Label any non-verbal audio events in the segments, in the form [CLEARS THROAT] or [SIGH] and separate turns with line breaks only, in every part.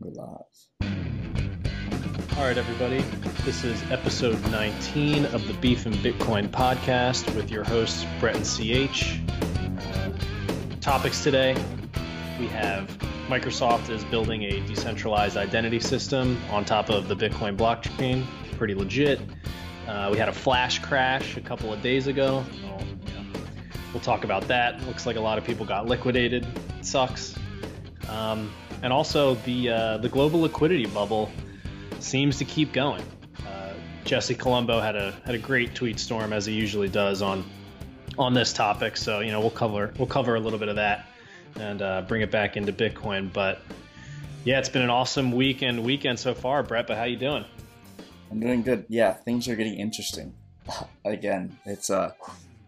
We're.
All right, everybody. This is episode 19 of the Beef and Bitcoin podcast with your hosts, Brett and CH. Topics today we have Microsoft is building a decentralized identity system on top of the Bitcoin blockchain. Pretty legit. Uh, we had a flash crash a couple of days ago. Yeah. We'll talk about that. Looks like a lot of people got liquidated. It sucks. Um, and also the uh, the global liquidity bubble seems to keep going. Uh, Jesse Colombo had a had a great tweet storm as he usually does on on this topic. So you know we'll cover we'll cover a little bit of that and uh, bring it back into Bitcoin. But yeah, it's been an awesome weekend weekend so far, Brett. But how you doing?
I'm doing good. Yeah, things are getting interesting. [LAUGHS] again, it's uh,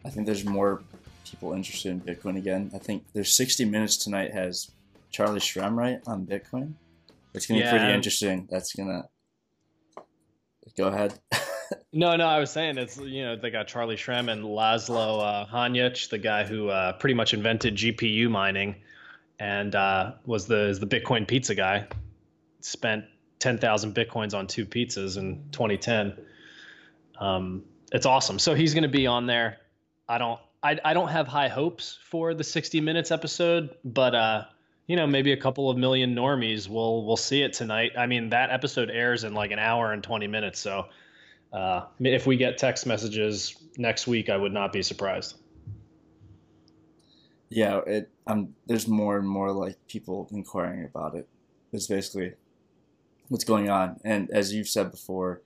I think there's more people interested in Bitcoin again. I think there's 60 Minutes tonight has Charlie Shrem right on Bitcoin. It's gonna
Yeah.
be pretty interesting. That's gonna go ahead. [LAUGHS]
No, no, I was saying it's you know they got Charlie Shrem and Laszlo uh, the guy who uh, pretty much invented GPU mining, and uh, was the is the Bitcoin pizza guy. Spent ten thousand bitcoins on two pizzas in 2010. Um, it's awesome. So he's going to be on there. I don't I, I don't have high hopes for the 60 minutes episode, but uh, you know maybe a couple of million normies will will see it tonight. I mean that episode airs in like an hour and 20 minutes, so. Uh, if we get text messages next week, I would not be surprised.
yeah, it. Um, there's more and more like people inquiring about it. It's basically what's going on, and as you've said before,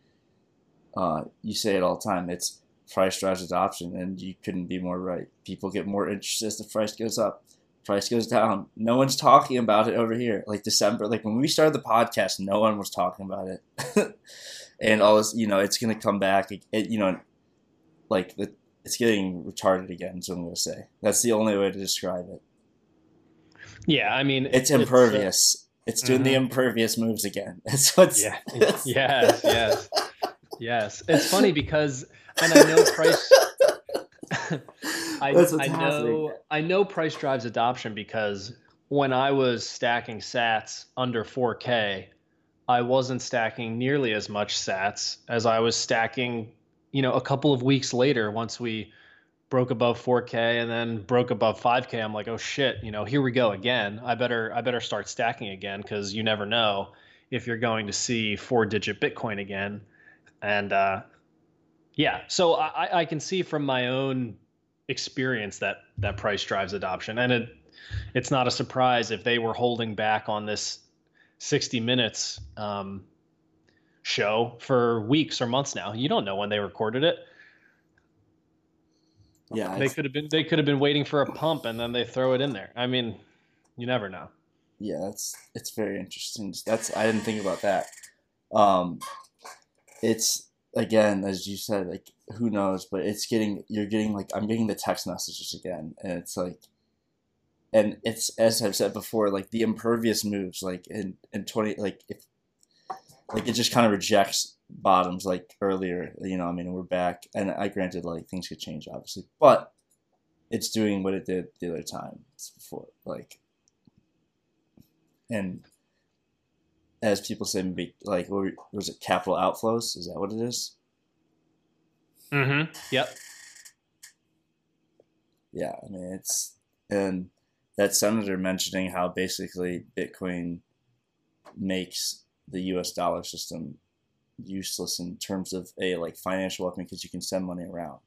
uh, you say it all the time. It's price drives adoption, and you couldn't be more right. People get more interested as the price goes up. Price goes down. No one's talking about it over here. Like December, like when we started the podcast, no one was talking about it. [LAUGHS] and all this, you know, it's gonna come back. It, it- you know, like the, it's getting retarded again. So I'm gonna say. That's the only way to describe it.
Yeah, I mean,
It's
uh,
impervious. It's doing the
Mhm.
impervious moves again. [LAUGHS] That's what's
yeah, [LAUGHS] yes, yes, yes. It's funny because, and I know price. I,
That's what's
I know. I know price drives adoption because when I was stacking Sats under 4K, I wasn't stacking nearly as much Sats as I was stacking, you know, a couple of weeks later once we broke above 4K and then broke above 5K. I'm like, oh shit, you know, here we go again. I better I better start stacking again because you never know if you're going to see four digit Bitcoin again. And uh, yeah, so I, I can see from my own experience that that price drives adoption, and it it's not a surprise if they were holding back on this 60 minutes um, show for weeks or months now. You don't know when they recorded it.
yeah.
They could have been they could have been waiting for a pump and then they throw it in there. I mean, you never know.
yeah, that's it's very interesting. That's I didn't think about that. Um, it's again as you said, like who knows, but it's getting you're getting like I'm getting the text messages again, and it's like, and it's as I've said before, like the impervious moves, like in in twenty, like if like it just kind of rejects bottoms like earlier, you know. I mean, we're back, and I granted like things could change obviously, but it's doing what it did the other time before, like and as people say, like what was it? Capital outflows? Is that what it is?
Mm-hmm. Yep.
Yeah, I mean it's and that senator mentioning how basically Bitcoin makes the U.S. dollar system useless in terms of a like financial weapon because you can send money around.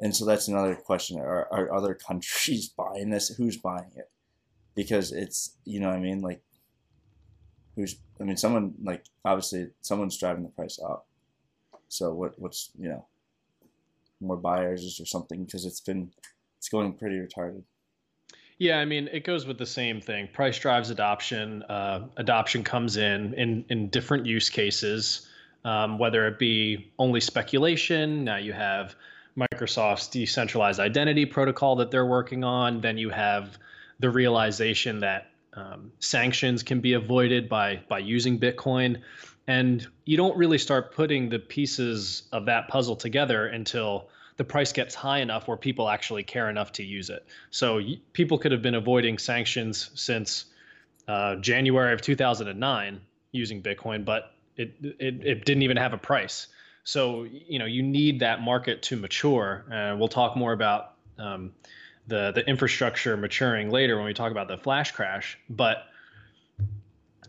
And so that's another question: Are, are other [LAUGHS] countries buying this? Who's buying it? Because it's you know I mean like who's I mean someone like obviously someone's driving the price up. So what what's you know more buyers or something because it's been it's going pretty retarded.
Yeah, I mean, it goes with the same thing. Price drives adoption. Uh, adoption comes in in in different use cases, um, whether it be only speculation. Now you have Microsoft's decentralized identity protocol that they're working on. Then you have the realization that um, sanctions can be avoided by by using Bitcoin, and you don't really start putting the pieces of that puzzle together until the price gets high enough where people actually care enough to use it. So people could have been avoiding sanctions since uh, January of 2009 using Bitcoin, but it, it, it didn't even have a price. So, you know, you need that market to mature. And we'll talk more about um, the, the infrastructure maturing later when we talk about the flash crash. But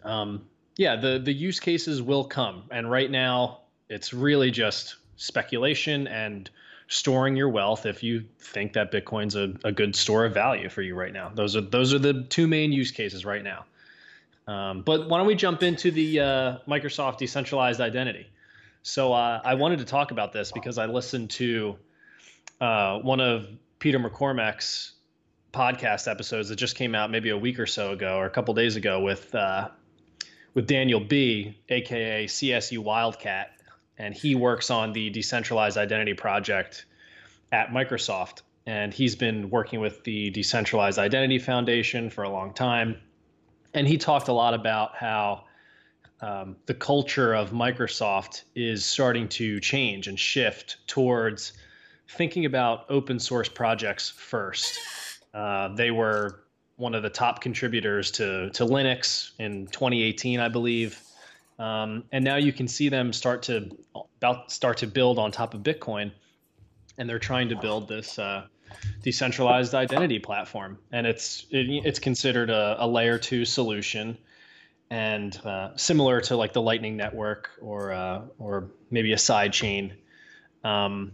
um, yeah, the, the use cases will come. And right now, it's really just speculation and storing your wealth if you think that Bitcoin's a, a good store of value for you right now. Those are those are the two main use cases right now. Um, but why don't we jump into the uh, Microsoft decentralized identity? So uh, I wanted to talk about this because I listened to uh, one of Peter McCormack's podcast episodes that just came out maybe a week or so ago or a couple days ago with uh, with Daniel B, aka CSU Wildcat, and he works on the decentralized identity project at Microsoft. And he's been working with the Decentralized Identity Foundation for a long time. And he talked a lot about how um, the culture of Microsoft is starting to change and shift towards thinking about open source projects first. Uh, they were one of the top contributors to, to Linux in 2018, I believe. Um, and now you can see them start to about start to build on top of Bitcoin, and they're trying to build this uh, decentralized identity platform, and it's it, it's considered a, a, layer two solution, and uh, similar to like the Lightning Network or uh, or maybe a side chain, um,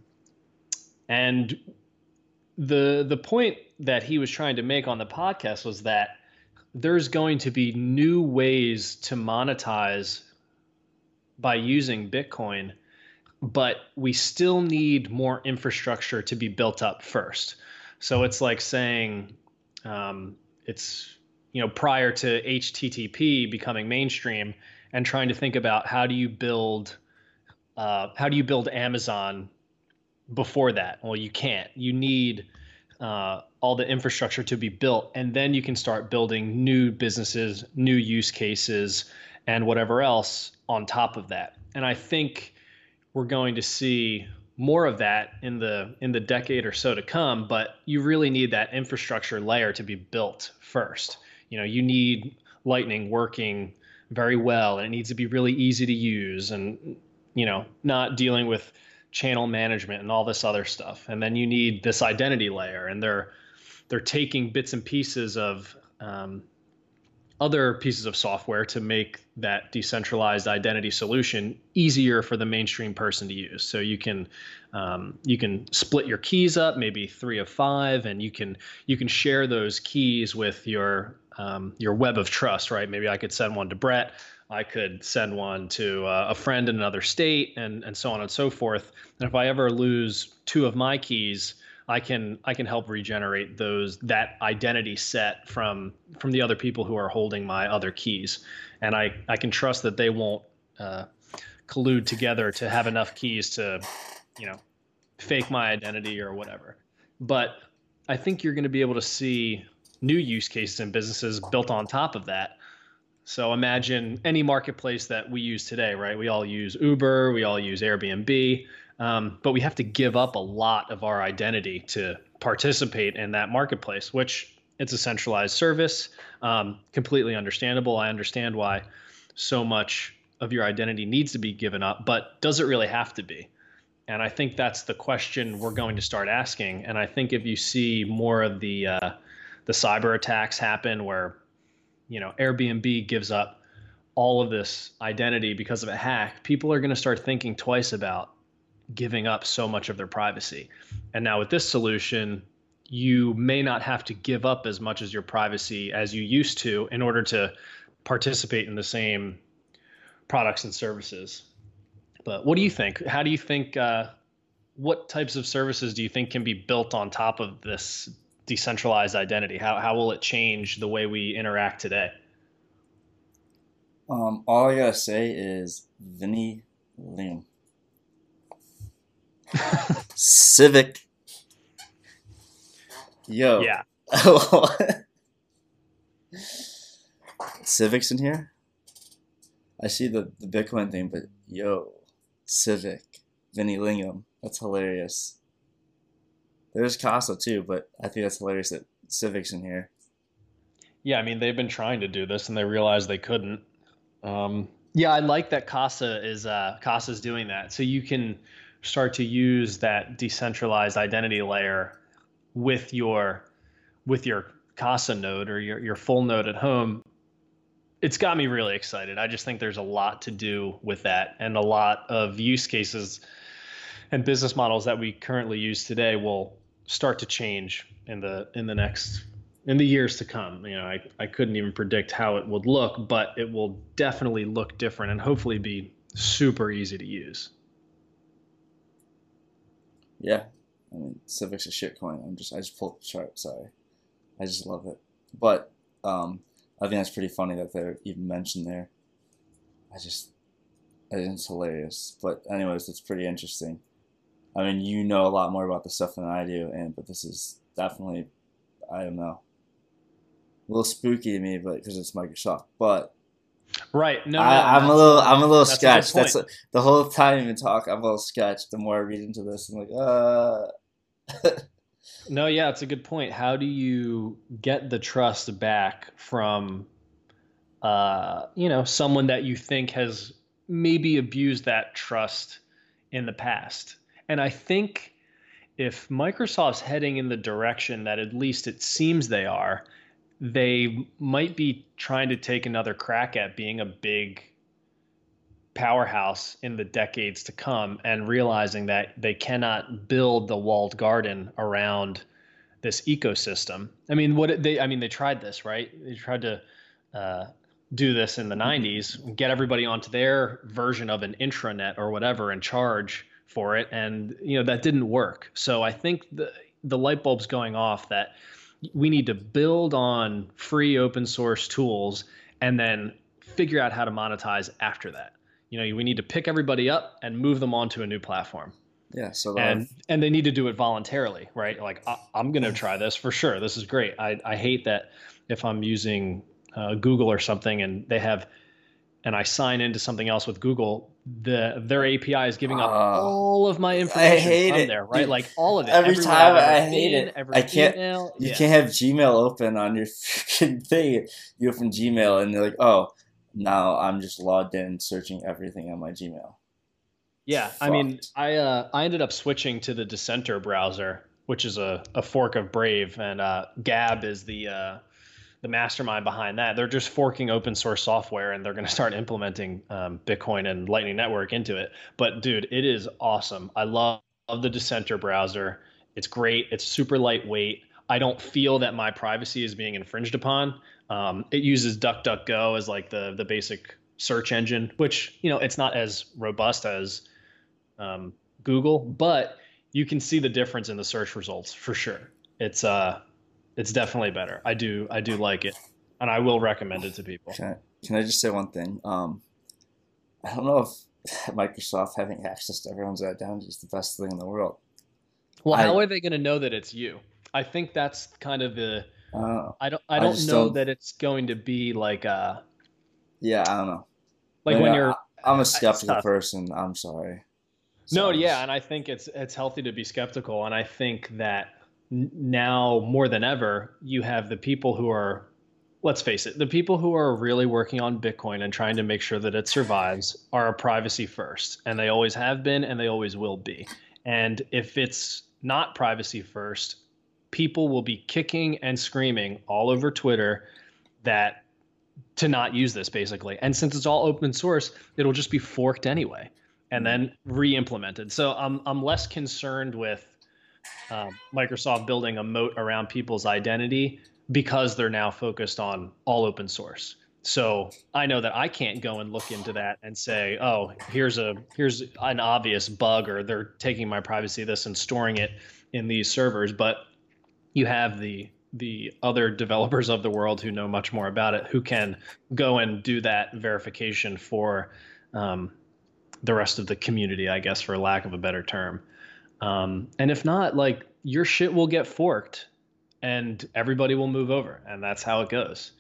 and the the point that he was trying to make on the podcast was that there's going to be new ways to monetize by using Bitcoin, but we still need more infrastructure to be built up first. So it's like saying um, it's you know prior to HTTP becoming mainstream and trying to think about how do you build uh, how do you build Amazon before that? Well, you can't. You need uh, all the infrastructure to be built, and then you can start building new businesses, new use cases, and whatever else on top of that. And I think we're going to see more of that in the in the decade or so to come, but you really need that infrastructure layer to be built first. You know, you need Lightning working very well and it needs to be really easy to use and you know, not dealing with channel management and all this other stuff. And then you need this identity layer and they're they're taking bits and pieces of um, other pieces of software to make that decentralized identity solution easier for the mainstream person to use. So you can um, you can split your keys up, maybe three of five, and you can you can share those keys with your um, your web of trust, right? Maybe I could send one to Brett. I could send one to uh, a friend in another state, and and so on and so forth. And if I ever lose two of my keys, I can I can help regenerate those that identity set from from the other people who are holding my other keys, and I I can trust that they won't uh, collude together to have enough keys to, you know, fake my identity or whatever. But I think you're going to be able to see new use cases and businesses built on top of that. So imagine any marketplace that we use today, right? We all use Uber, we all use Airbnb um, but we have to give up a lot of our identity to participate in that marketplace, which it's a centralized service. Um, completely understandable. I understand why so much of your identity needs to be given up, but does it really have to be? And I think that's the question we're going to start asking. And I think if you see more of the uh, the cyber attacks happen, where you know Airbnb gives up all of this identity because of a hack, people are going to start thinking twice about giving up so much of their privacy. And now with this solution, you may not have to give up as much as your privacy as you used to in order to participate in the same products and services. But what do you think? How do you think? Uh, what types of services do you think can be built on top of this decentralized identity? How how will it change the way we interact today?
Um, all I gotta say is Vinny Lim. Civic. Yo.
Yeah. [LAUGHS]
Civics in here? I see the, the Bitcoin thing, but yo, Civic, Vinny Lingham. That's hilarious. There's Casa too, but I think that's hilarious that Civic's in here.
Yeah, I mean they've been trying to do this and they realized they couldn't. Um, yeah, I like that Casa is uh, Casa's doing that. So you can start to use that decentralized identity layer with your with your Casa node or your, your full node at home. It's got me really excited. I just think there's a lot to do with that and a lot of use cases and business models that we currently use today will start to change in the in the next in the years to come. You know, I, I couldn't even predict how it would look, but it will definitely look different and hopefully be super easy to use.
Yeah. I mean, Civic's a shitcoin. I'm just, I just pulled the chart. Sorry. I just love it. But um, I think that's pretty funny that they're even mentioned there. I just, I think it's hilarious. But anyways, it's pretty interesting. I mean, you know a lot more about the stuff than I do, and but this is definitely, I don't know, a little spooky to me, but because it's Microsoft. But
right, no,
I, am a little, I'm a little sketched. That's a, the whole time you talk, I'm a little sketched. The more I read into this, I'm like, uh. [LAUGHS]
no, yeah, it's a good point. How do you get the trust back from, uh, you know, someone that you think has maybe abused that trust in the past? And I think if Microsoft's heading in the direction that at least it seems they are, they might be trying to take another crack at being a big powerhouse in the decades to come and realizing that they cannot build the walled garden around this ecosystem. I mean, what they I mean they tried this, right? They tried to uh, do this in the 90s, get everybody onto their version of an intranet or whatever and charge for it and you know that didn't work. So I think the the light bulb's going off that we need to build on free open source tools and then figure out how to monetize after that. You know, we need to pick everybody up and move them onto a new platform.
Yeah. So
and and they need to do it voluntarily, right? Like I, am going to try this for sure. This is great. I I hate that if I'm using uh, Google or something and they have and I sign into something else with Google, the their API is giving up uh, all of my information I hate it. there, right? Dude, like all of it.
Every time I hate it. I can't. Email, you yeah. can't have Gmail open on your [LAUGHS] freaking thing. You open Gmail and they're like, oh, now I'm just logged in, searching everything on my Gmail.
Yeah, Fucked. I mean, I uh, I ended up switching to the Dissenter browser, which is a, a fork of Brave, and uh, Gab is the uh, the mastermind behind that. They're just forking open source software and they're going to start implementing um, Bitcoin and Lightning Network into it. But dude, it is awesome. I love, love the Dissenter browser. It's great. It's super lightweight. I don't feel that my privacy is being infringed upon. Um, it uses DuckDuckGo as like the the basic search engine, which you know it's not as robust as um, Google, but you can see the difference in the search results for sure. It's uh it's definitely better. I do I do like it, and I will recommend it to people.
Can I, can I just say one thing? Um, I don't know if [LAUGHS] Microsoft having access to everyone's identity is the best thing in the world.
Well, how are they going to know that it's you? I think that's kind of the. Uh, I don't. I don't I know don't, that it's going to be like a. Uh,
yeah, I don't know.
Like when you're.
I, am a skeptical person. I'm sorry.
No, yeah, and I think it's it's healthy to be skeptical, and I think that now more than ever, you have the people who are, let's face it, the people who are really working on Bitcoin and trying to make sure that it survives are a privacy first, and they always have been, and they always will be. And if it's not privacy first, people will be kicking and screaming all over Twitter that to not use this basically. And since it's all open source, it'll just be forked anyway and then re-implemented. So I'm I'm less concerned with um, Microsoft building a moat around people's identity because they're now focused on all open source. So I know that I can't go and look into that and say, oh, here's a here's an obvious bug or they're taking my privacy this and storing it in these servers. But you have the the other developers of the world who know much more about it who can go and do that verification for um, the rest of the community, I guess, for lack of a better term. Um, and if not, like your shit will get forked and everybody will move over. And that's how it goes.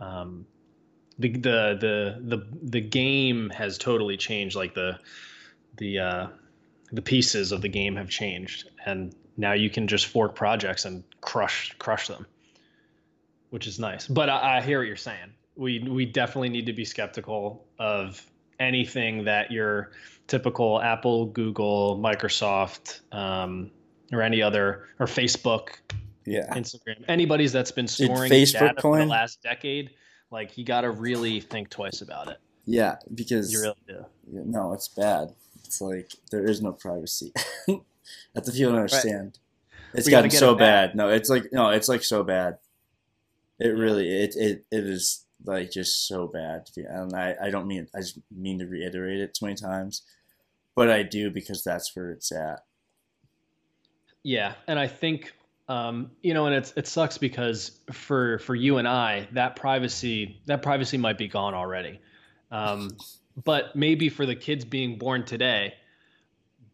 Um, the, the, the, the, the game has totally changed. Like the, the, uh, the pieces of the game have changed and now you can just fork projects and crush, crush them. which is nice. But I, I hear what you're saying. We we definitely need to be skeptical of anything that your typical Apple, Google, Microsoft, um, or any other or Facebook,
yeah,
Instagram, anybody's that's been storing
Facebook
data for the last decade, like you got to really think twice about it.
Yeah, because
You really do.
No, it's bad. It's like there is no privacy. That's if you don't understand. It's
We
gotten
get
so
it
bad. No, it's like no, it's like so bad. It really it it, it is like just so bad. And I I don't mean I just mean to reiterate it twenty times, but I do because that's where it's at.
Yeah, and I think um, you know, and it's it sucks because for for you and I, that privacy that privacy might be gone already. Um, but maybe for the kids being born today,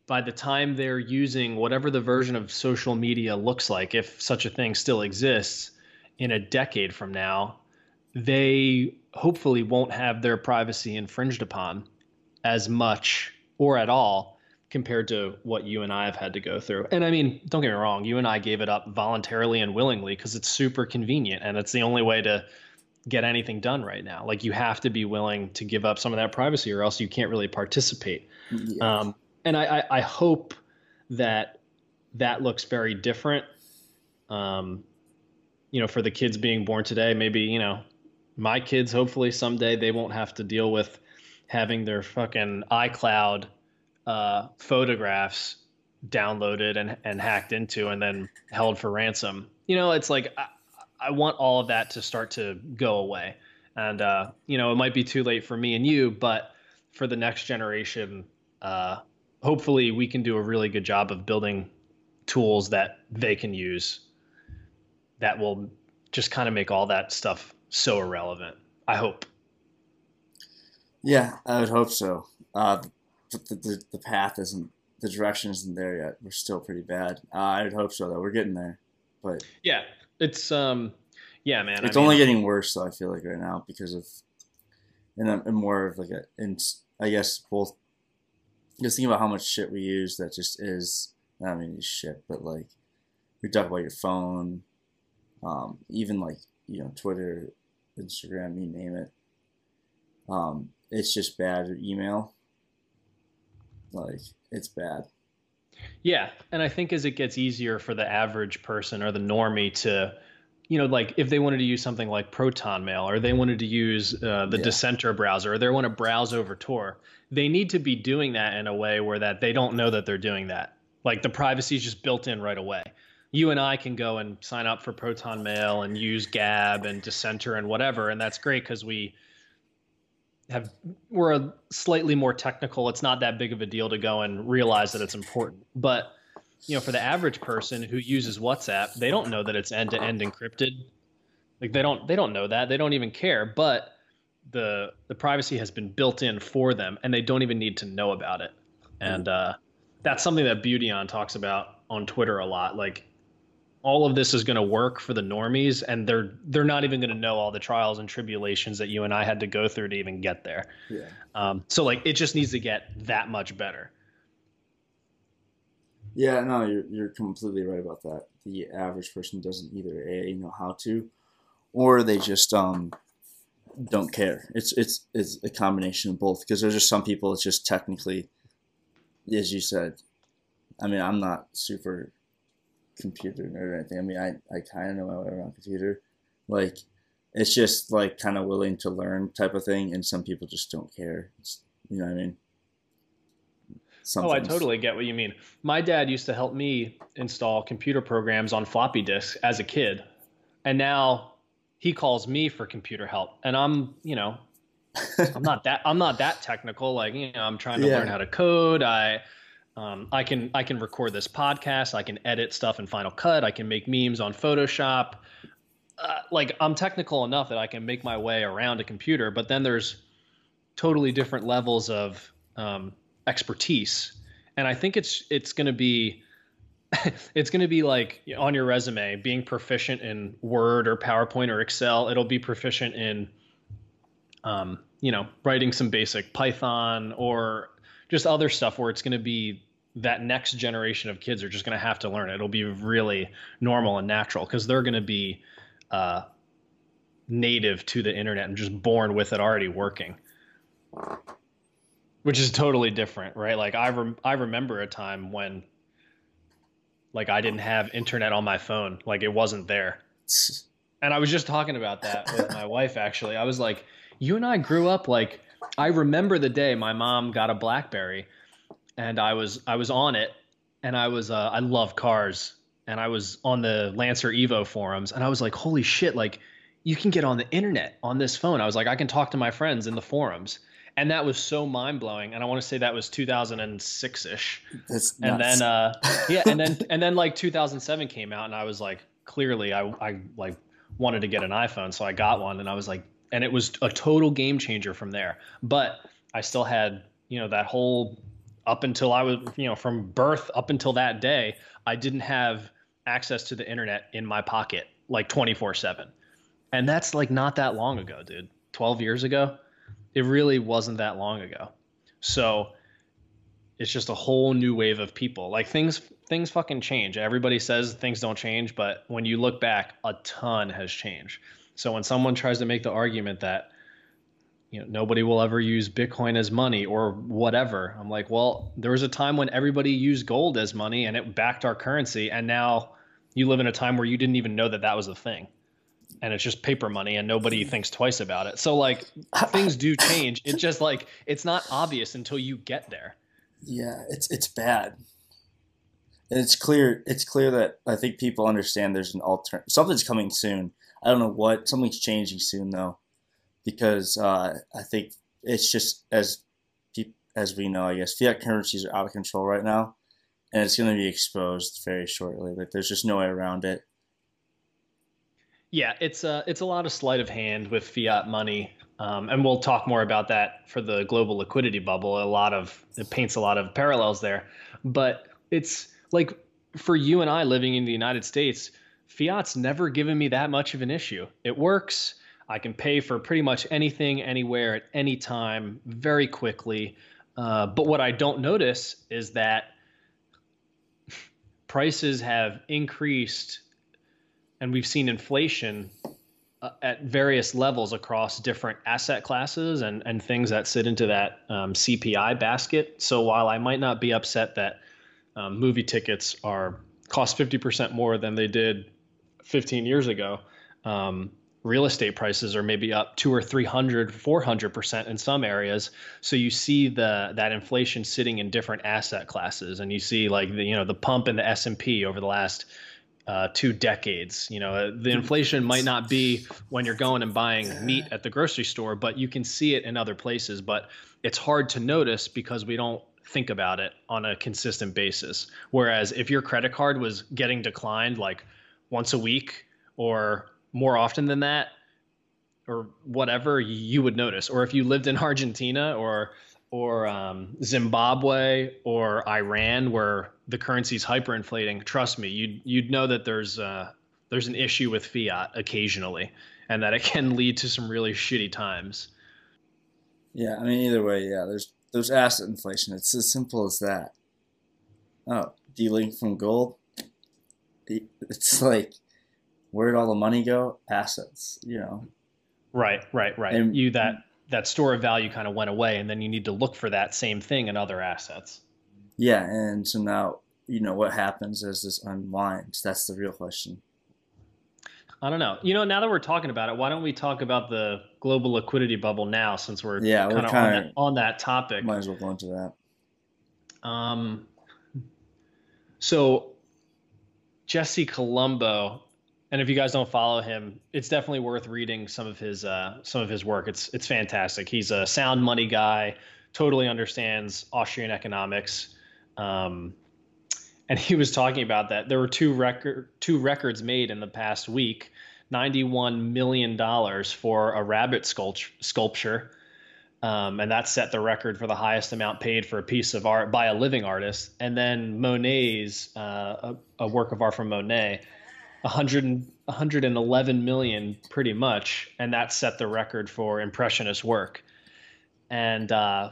by the time they're using whatever the version of social media looks like, if such a thing still exists, in a decade from now, they hopefully won't have their privacy infringed upon as much or at all compared to what you and I have had to go through. And I mean, don't get me wrong, you and I gave it up voluntarily and willingly because it's super convenient and it's the only way to get anything done right now. Like you have to be willing to give up some of that privacy or else you can't really participate.
Yeah.
Um, and I, I, I hope that that looks very different. Um, you know, for the kids being born today, maybe, you know, my kids, hopefully someday they won't have to deal with having their fucking iCloud uh, photographs downloaded and, and hacked into and then held for ransom. You know, it's like I, I want all of that to start to go away. And, uh, you know, it might be too late for me and you, but for the next generation, uh, hopefully we can do a really good job of building tools that they can use that will just kind of make all that stuff so irrelevant. I hope.
Yeah, I would hope so. Uh, the, the the path isn't the direction isn't there yet. We're still pretty bad. Uh, I would hope so though. We're getting there, but
Yeah, it's um, yeah, man.
it's
I mean,
only getting worse though. I feel like right now because of and, and more of like a and I guess both. Just think about how much shit we use that just is. I mean, shit, but like we talk about your phone, um, even like you know Twitter, Instagram, you name it. Um, it's just bad. Or email, like it's bad.
Yeah, and I think as it gets easier for the average person or the normie to, you know, like if they wanted to use something like Proton Mail or they wanted to use uh, the
Yeah.
Dissenter browser or they want to browse over Tor, they need to be doing that in a way where that they don't know that they're doing that. Like the privacy is just built in right away. You and I can go and sign up for Proton Mail and use Gab and Dissenter and whatever, and that's great because we have we're a slightly more technical. It's not that big of a deal to go and realize that it's important. But you know, for the average person who uses WhatsApp, they don't know that it's end to end encrypted. Like they don't they don't know that. They don't even care. But the the privacy has been built in for them and they don't even need to know about it. And uh, that's something that Beautyon talks about on Twitter a lot. Like all of this is going to work for the normies and they're they're not even going to know all the trials and tribulations that you and I had to go through to even get there.
Yeah.
Um, so like it just needs to get that much better.
Yeah, no, you're you're completely right about that. The average person doesn't either a know how to, or they just um don't care. It's it's it's a combination of both because there's just some people it's just technically, as you said. I mean, I'm not super computer nerd or anything. I mean, I I kind of know my way around computer, like it's just like kind of willing to learn type of thing, and some people just don't care. It's, you know what I mean?
Oh, I totally get what you mean. My dad used to help me install computer programs on floppy disks as a kid. And now he calls me for computer help. And I'm, you know, [LAUGHS] I'm not that I'm not that technical. Like, you know, I'm trying to
Yeah.
learn how to code. I um, I can I can record this podcast. I can edit stuff in Final Cut. I can make memes on Photoshop. Uh, like I'm technical enough that I can make my way around a computer. But then there's totally different levels of um, expertise, and I think it's it's going to be [LAUGHS] it's going to be like on your resume being proficient in Word or PowerPoint or Excel. It'll be proficient in um, you know writing some basic Python or just other stuff where it's going to be that next generation of kids are just going to have to learn it. It'll be really normal and natural because they're going to be uh, native to the internet and just born with it already working. Which is totally different right? Like i rem- i remember a time when like i didn't have internet on my phone. Like it wasn't there. And i was just talking about that with my [LAUGHS] wife actually. I was like you and i grew up like i remember the day my mom got a blackberry and i was i was on it and i was uh, i love cars and i was on the lancer evo forums and i was like holy shit like you can get on the internet on this phone. I was like, I can talk to my friends in the forums. And that was so mind blowing. And I want to say that was 2006 ish. And then, uh, yeah. And then, [LAUGHS] and then like 2007 came out and I was like, clearly I, I like wanted to get an iPhone. So I got one and I was like, and it was a total game changer from there. But I still had, you know, that whole up until I was, you know, from birth up until that day, I didn't have access to the internet in my pocket like 24 7 and that's like not that long ago, dude. 12 years ago. It really wasn't that long ago. So it's just a whole new wave of people. Like things things fucking change. Everybody says things don't change, but when you look back, a ton has changed. So when someone tries to make the argument that you know nobody will ever use bitcoin as money or whatever i'm like well there was a time when everybody used gold as money and it backed our currency and now you live in a time where you didn't even know that that was a thing and it's just paper money and nobody thinks twice about it. So like [LAUGHS] things do change. It's just like it's not obvious until you get there.
Yeah, it's it's bad. And it's clear it's clear that I think people understand there's an alter something's coming soon. I don't know what something's changing soon though, because uh, I think it's just as as we know, I guess fiat currencies are out of control right now, and it's going to be exposed very shortly. Like there's just no way around it.
Yeah, it's a it's a lot of sleight of hand with fiat money, um, and we'll talk more about that for the global liquidity bubble. A lot of it paints a lot of parallels there, but it's like for you and I living in the United States, fiat's never given me that much of an issue. It works. I can pay for pretty much anything, anywhere, at any time, very quickly. Uh, but what I don't notice is that [LAUGHS] prices have increased and we've seen inflation uh, at various levels across different asset classes and, and things that sit into that um, CPI basket. So while I might not be upset that um, movie tickets are cost 50% more than they did 15 years ago, um, real estate prices are maybe up two or 300, 400% in some areas. So you see the, that inflation sitting in different asset classes and you see like the, you know, the pump in the S&P over the last uh, two decades. You know, the inflation might not be when you're going and buying meat at the grocery store, but you can see it in other places. But it's hard to notice because we don't think about it on a consistent basis. Whereas if your credit card was getting declined like once a week or more often than that, or whatever, you would notice. Or if you lived in Argentina or or um, Zimbabwe or Iran, where the currency's hyperinflating, trust me, you'd you'd know that there's uh, there's an issue with fiat occasionally, and that it can lead to some really shitty times.
Yeah, I mean either way, yeah. There's there's asset inflation. It's as simple as that. Oh, dealing from gold. It's like, where'd all the money go? Assets, you know.
Right, right, right. And, you that that store of value kind of went away, and then you need to look for that same thing in other assets.
Yeah, and so now you know what happens as this unwinds. That's the real question.
I don't know. You know, now that we're talking about it, why don't we talk about the global liquidity bubble now, since we're yeah, kind of on, that, on that topic.
Might as well go into
that. Um. So, Jesse Colombo and if you guys don't follow him, it's definitely worth reading some of his uh, some of his work. It's it's fantastic. He's a sound money guy, totally understands Austrian economics, um, and he was talking about that. There were two record two records made in the past week. Ninety-one million dollars for a rabbit sculpt- sculpture, um, and that set the record for the highest amount paid for a piece of art by a living artist. And then Monet's uh, a, a work of art from Monet 100, 111 million pretty much and that set the record for impressionist work and uh,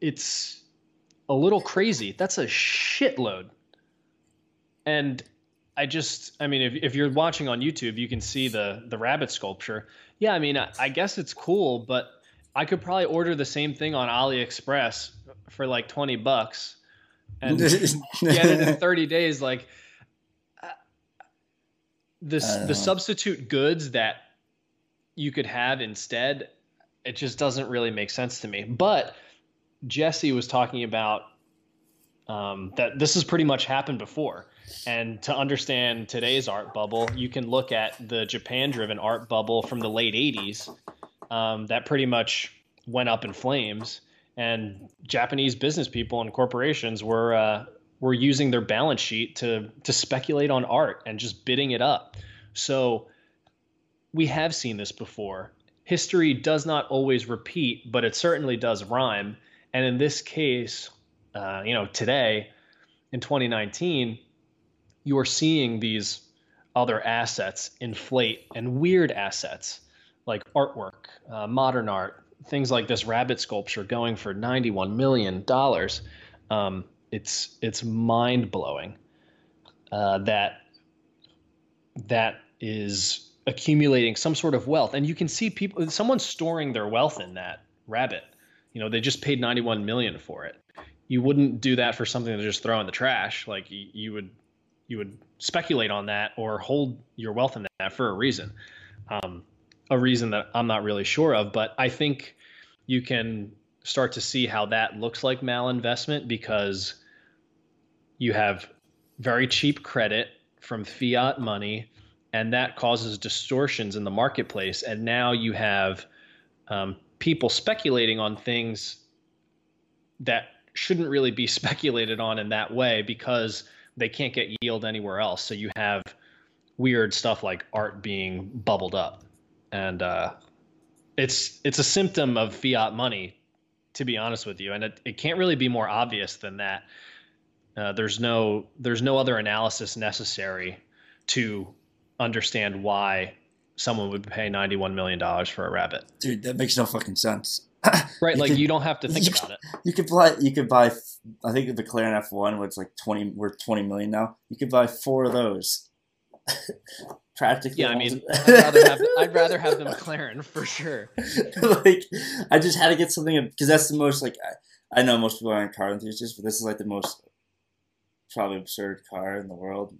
it's a little crazy that's a shitload and I just, I mean, if, if you're watching on YouTube, you can see the the rabbit sculpture. Yeah, I mean, I, I guess it's cool, but I could probably order the same thing on AliExpress for like twenty bucks and [LAUGHS] get it in thirty days. Like this, the
know.
substitute goods that you could have instead, it just doesn't really make sense to me. But Jesse was talking about um, that this has pretty much happened before. And to understand today's art bubble, you can look at the Japan driven art bubble from the late 80s um, that pretty much went up in flames. And Japanese business people and corporations were, uh, were using their balance sheet to, to speculate on art and just bidding it up. So we have seen this before. History does not always repeat, but it certainly does rhyme. And in this case, uh, you know, today in 2019, you are seeing these other assets inflate and weird assets like artwork, uh, modern art, things like this rabbit sculpture going for 91 million dollars. Um, it's it's mind blowing uh, that that is accumulating some sort of wealth, and you can see people. Someone's storing their wealth in that rabbit. You know, they just paid 91 million for it. You wouldn't do that for something to just throw in the trash. Like you, you would you would speculate on that or hold your wealth in that for a reason. Um, a reason that I'm not really sure of, but I think you can start to see how that looks like malinvestment because you have very cheap credit from fiat money, and that causes distortions in the marketplace. And now you have um, people speculating on things that shouldn't really be [LAUGHS] speculated on in that way because they can't get yield anywhere else. So you have weird stuff like art being bubbled up, and uh, it's it's a symptom of fiat money, to be honest with you, and it, it can't really be more obvious than that. Uh, there's no there's no other analysis necessary to understand why someone would pay 91 million dollars for a rabbit.
Dude, that makes no fucking sense. [CLEARS THROAT]
Right,
You
like
could-
you don't have to think about it.
You could buy. You could buy. I think the McLaren F one, was like twenty, worth twenty million now. You could buy four of those. [LAUGHS] Practically.
Yeah, I mean, I'd rather have [LAUGHS] I'd rather have the McLaren for sure.
like, I just had to get something because that's the most like. I, I know most people aren't car enthusiasts, but this is like the most probably absurd car in the world,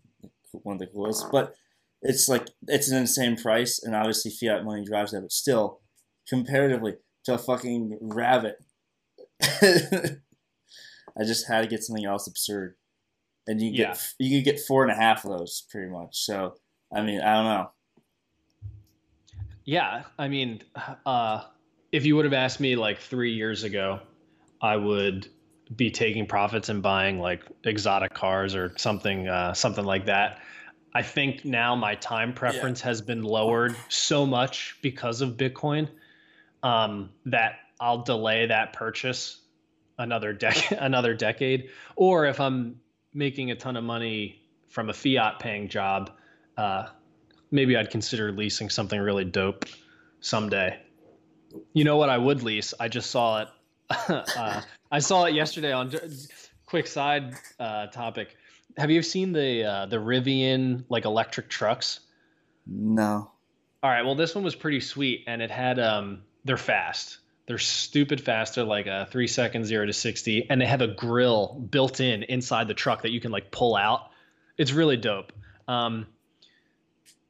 one of the coolest. But it's like it's an insane price, and obviously fiat money drives that. But still, comparatively to a fucking rabbit, [LAUGHS] I just had to get something else absurd, and you
Yeah.
get you could get four and a half of those pretty much. So I mean, I don't know.
Yeah, I mean, uh, if you would have asked me like three years ago, I would be taking profits and buying like exotic cars or something, uh, something like that. I think now my time preference has been lowered so much because of Bitcoin um, that I'll delay that purchase another decade, [LAUGHS] another decade. Or if I'm making a ton of money from a fiat paying job, uh, maybe I'd consider leasing something really dope someday. You know what I would lease? I just saw it. [LAUGHS] uh, I saw it yesterday on. Quick side uh, topic: Have you seen the uh, the Rivian like electric trucks?
No.
All right. Well, this one was pretty sweet, and it had um. They're fast. They're stupid fast. They're like a three second zero to sixty, and they have a grill built in inside the truck that you can like pull out. It's really dope. Um,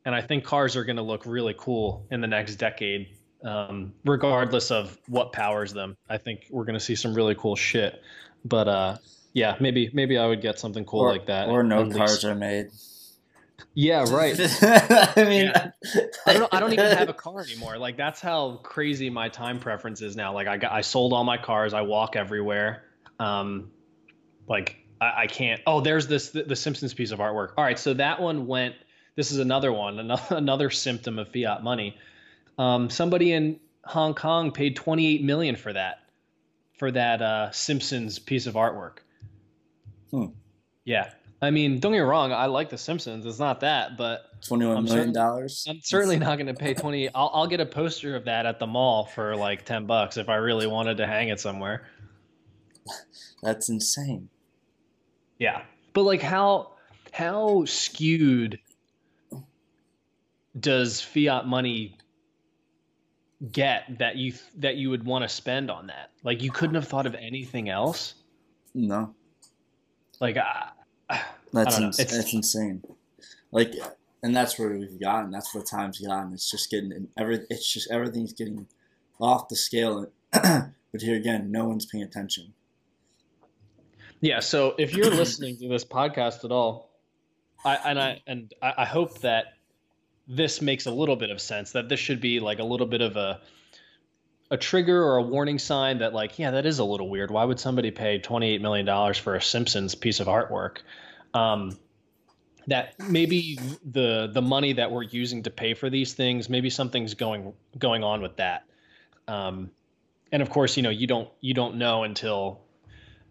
and I think cars are going to look really cool in the next decade, um, regardless of what powers them. I think we're going to see some really cool shit. But uh, yeah, maybe maybe I would get something cool
or,
like that.
Or no
at least.
cars are made.
Yeah, right. [LAUGHS]
I mean, [LAUGHS]
I don't. I don't even have a car anymore. Like that's how crazy my time preference is now. Like I got, I sold all my cars. I walk everywhere. Um, like I, I can't. Oh, there's this the, the Simpsons piece of artwork. All right, so that one went. This is another one. Another [LAUGHS] another symptom of fiat money. Um, somebody in Hong Kong paid 28 million for that, for that uh, Simpsons piece of artwork.
Hmm.
Yeah, I mean, don't get me wrong. I like the Simpsons. It's not that, but
21
I'm
million dollars.
I'm certainly not going to pay 20. I'll, I'll get a poster of that at the mall for like 10 bucks if I really wanted to hang it somewhere. [LAUGHS]
That's insane.
Yeah. But like how how skewed does fiat money get that you that you would want to spend on that? Like you couldn't have thought of anything else.
No.
Like uh,
that's ins- that's insane. Like, and that's where we've gotten. That's where time's gotten. It's just getting and every. It's just everything's getting off the scale. [CLEARS THROAT] but here again, no one's paying attention.
Yeah. So if you're listening to this podcast at all, I and I and I hope that this makes a little bit of sense. That this should be like a little bit of a a trigger or a warning sign that like yeah that is a little weird. Why would somebody pay 28 million dollars for a simpsons piece of artwork? Um, that maybe the the money that we're using to pay for these things maybe something's going going on with that. Um, and of course you know you don't you don't know until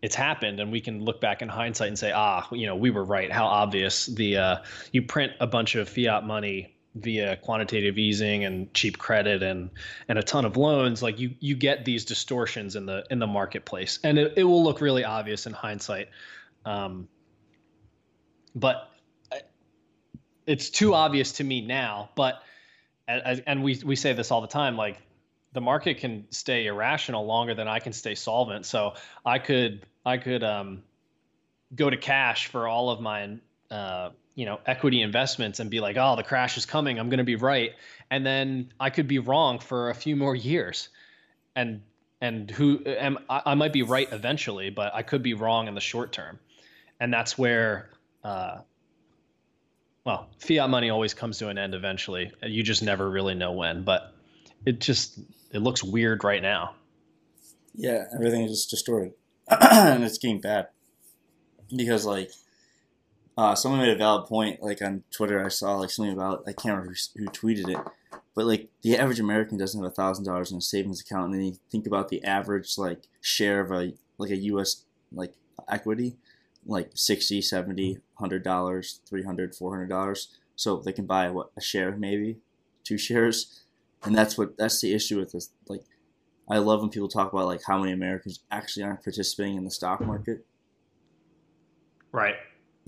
it's happened and we can look back in hindsight and say ah you know we were right. How obvious. The uh, you print a bunch of fiat money via quantitative easing and cheap credit and and a ton of loans like you you get these distortions in the in the marketplace. And it, it will look really obvious in hindsight. Um, but it's too obvious to me now but and we we say this all the time like the market can stay irrational longer than I can stay solvent. So I could I could um, go to cash for all of my uh, you know equity investments and be like oh the crash is coming. I'm going to be right. And then i could be wrong for a few more years. And and who am I, I might be right eventually but i could be wrong in the short term. And that's where uh, well fiat money always comes to an end eventually. You just never really know when but it just it looks weird right now.
Yeah everything is distorted. [CLEARS THROAT] And it's getting bad. Because like uh, someone made a valid point, like on Twitter. I saw like something about I can't remember who, who tweeted it, but like the average American doesn't have a thousand dollars in a savings account, and then you think about the average like share of a like a U.S. like equity, like 60 70 100 dollars 300 400 dollars so they can buy what a share maybe two [LAUGHS] shares and that's what that's the issue with this like i love when people talk about like how many americans actually aren't participating in the stock market
right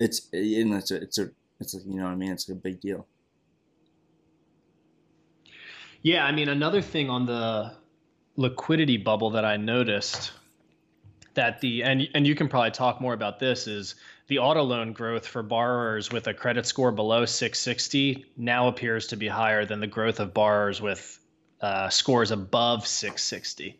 it's and it's a it's a it's a you know what I mean it's a big deal.
Yeah, I mean another thing on the liquidity bubble that I noticed that the and and you can probably talk more about this is the auto loan growth for borrowers with a credit score below 660 now appears to be higher than the growth of borrowers with uh, scores above 660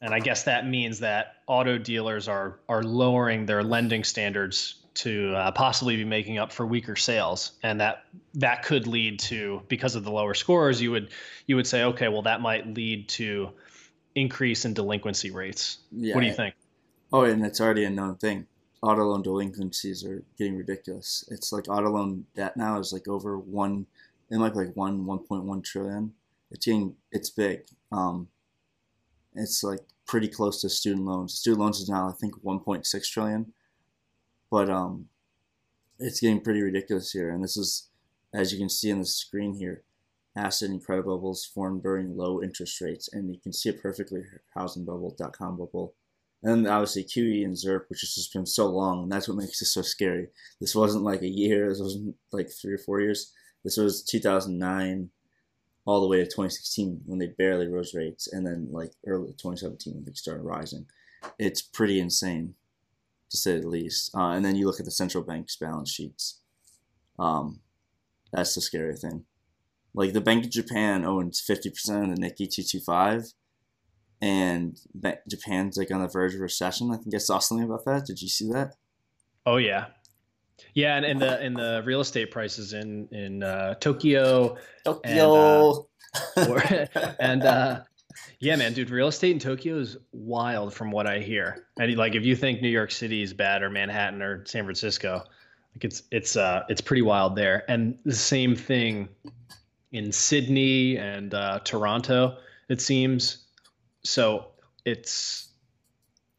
and I guess that means that auto dealers are are lowering their lending standards to uh, possibly be making up for weaker sales, and that that could lead to because of the lower scores, you would you would say, okay, well that might lead to increase in delinquency rates. Yeah, what do you think?
Oh, and it's already a known thing. Auto loan delinquencies are getting ridiculous. It's like auto loan debt now is like over one, it might be like one one point one trillion. It's getting it's big. Um, it's like pretty close to student loans. Student loans is now I think one point six trillion but um, it's getting pretty ridiculous here. And this is, as you can see on the screen here, asset and credit bubbles formed during low interest rates. And you can see it perfectly housing bubble, dot com bubble. And obviously QE and ZIRP, which has just been so long, and that's what makes it so scary. This wasn't like a year, this wasn't like three or four years. This was 2009 all the way to 2016 when they barely rose rates, and then like early 2017 when they started rising. It's pretty insane to say the least. Uh, and then you look at the central bank's balance sheets. Um, that's the scary thing. Like the Bank of Japan owns fifty percent of the Nikkei two two five, and Japan's like on the verge of recession. I think I saw something about that. Did you see that?
Oh yeah, yeah, and in the in the real estate prices in in uh, Tokyo,
Tokyo,
and, uh, [LAUGHS] and uh, yeah, man, dude, real estate in Tokyo is wild from what I hear. And like, if you think New York City is bad, or Manhattan, or San Francisco, like it's it's uh it's pretty wild there. And the same thing in Sydney and uh, Toronto, it seems. So it's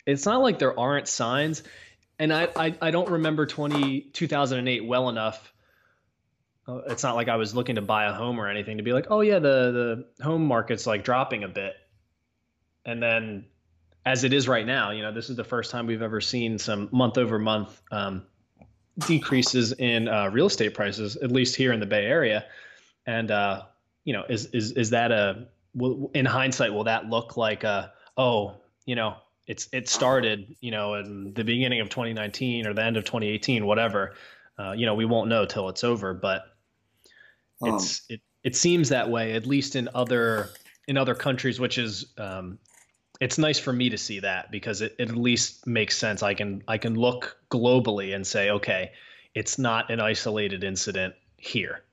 it's not like there aren't signs. And I, I, I don't remember 20, 2008 well enough uh, it's not like I was looking to buy a home or anything to be like, oh yeah, the the home market's like dropping a bit, and then as it is right now, you know, this is the first time we've ever seen some month over month um, decreases in uh, real estate prices, at least here in the Bay Area. And uh, you know, is is is that a will, in hindsight will that look like a oh you know it's it started you know in the beginning of 2019 or the end of 2018 whatever uh, you know we won't know till it's over but it's um, it it seems that way at least in other in other countries which is um, it's nice for me to see that because it, it at least makes sense i can i can look globally and say okay it's not an isolated incident here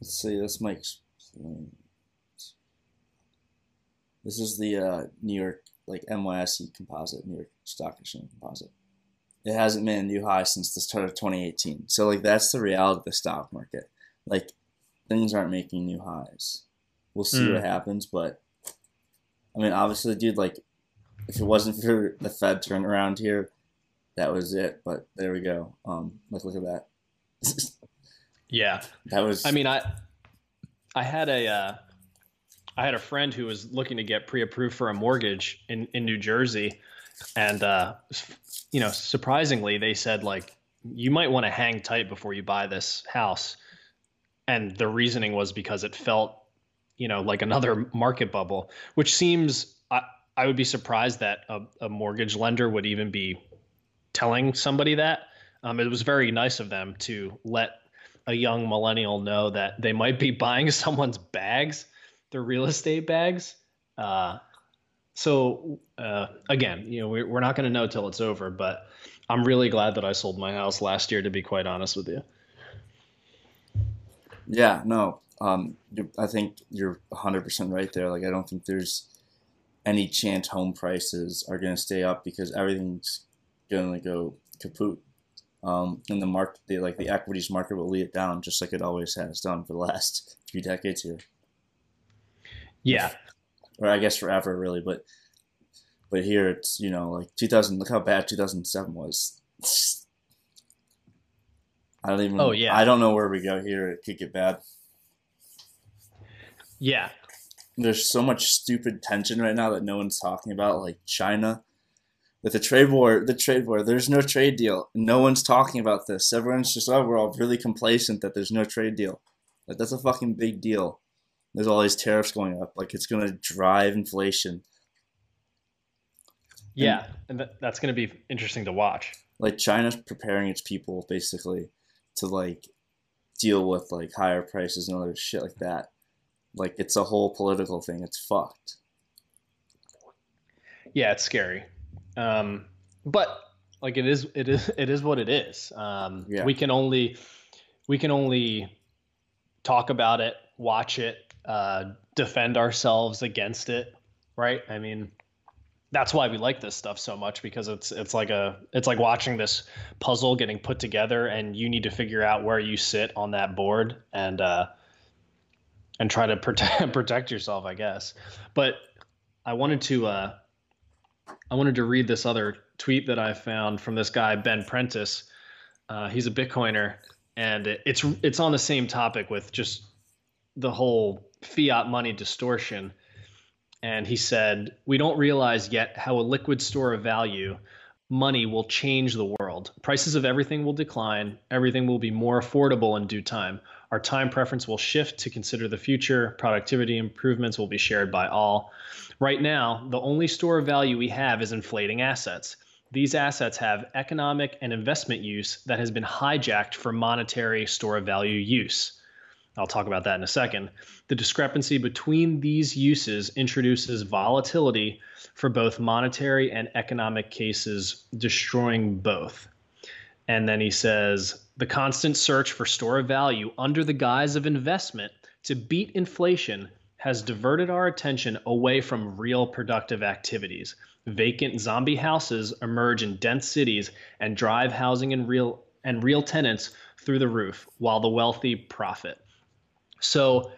let's see this makes this is the uh, New York like NYSE composite, New York Stock Exchange composite. It hasn't been a new high since the start of 2018. So like that's the reality of the stock market. Like things aren't making new highs. We'll see mm. what happens, but I mean obviously dude like if it wasn't for the Fed turnaround here, that was it. But there we go. Um like look at that. [LAUGHS]
yeah.
That was
I mean I I had a uh I had a friend who was looking to get pre-approved for a mortgage in in New Jersey, and uh, you know, surprisingly, they said like you might want to hang tight before you buy this house, and the reasoning was because it felt, you know, like another market bubble, which seems I I would be surprised that a, a mortgage lender would even be telling somebody that. Um, it was very nice of them to let a young millennial know that they might be [LAUGHS] buying someone's bags their real estate bags. Uh, so uh, again, you know, we're, we're not going to know till it's over, but I'm really glad that I sold my house last year. To be quite honest with you.
Yeah, no, um, I think you're 100% right there. Like, I don't think there's any chance home prices are going to stay up because everything's going to go kaput. Um, and the market, the, like the equities market, will lead it down just like it always has done for the last [LAUGHS] few decades here.
Yeah.
Or I guess forever, really. But but here it's you know like 2000. Look how bad 2007 was. [LAUGHS] I don't even.
Oh yeah.
I don't know where we go here. It could get bad.
Yeah.
There's so much stupid tension right now that no one's talking about, like China. With the trade war, the trade war, there's no trade deal. No one's talking about this. Everyone's just, oh, we're all really complacent that there's no trade deal. Like that's a fucking big deal. There's all these tariffs going up. Like it's going to drive inflation.
Yeah, and, and that's going to be interesting to watch.
Like China's preparing its people basically to like deal with like higher prices and other shit like that. Like it's a whole political thing. It's fucked.
Yeah, it's scary. Um, but like it is, it is, it is what it is. Um, yeah. We can only, we can only talk about it, watch it, uh, defend ourselves against it, right? I mean, that's why we like this stuff so much because it's it's like a it's like watching this puzzle getting put together, and you need to figure out where you sit on that board and uh, and try to protect [LAUGHS] protect yourself, I guess. But I wanted to uh, I wanted to read this other tweet that I found from this guy Ben Prentice. Uh, he's a Bitcoiner, and it, it's it's on the same topic with just the whole fiat money distortion. And he said, We don't realize yet how a liquid store of value, money, will change the world. Prices of everything will decline. Everything will be more affordable in due time. Our time preference will shift to consider the future. Productivity improvements will be shared by all. Right now, the only store of value we have is inflating assets. These assets have economic and investment use that has been hijacked for monetary store of value use. I'll talk about that in a second. The discrepancy between these uses introduces volatility for both monetary and economic cases, destroying both. And then he says the constant search for store of value under the guise of investment to beat inflation has diverted our attention away from real productive activities. Vacant zombie houses emerge in dense cities and drive housing and real and real tenants through the roof while the wealthy profit. So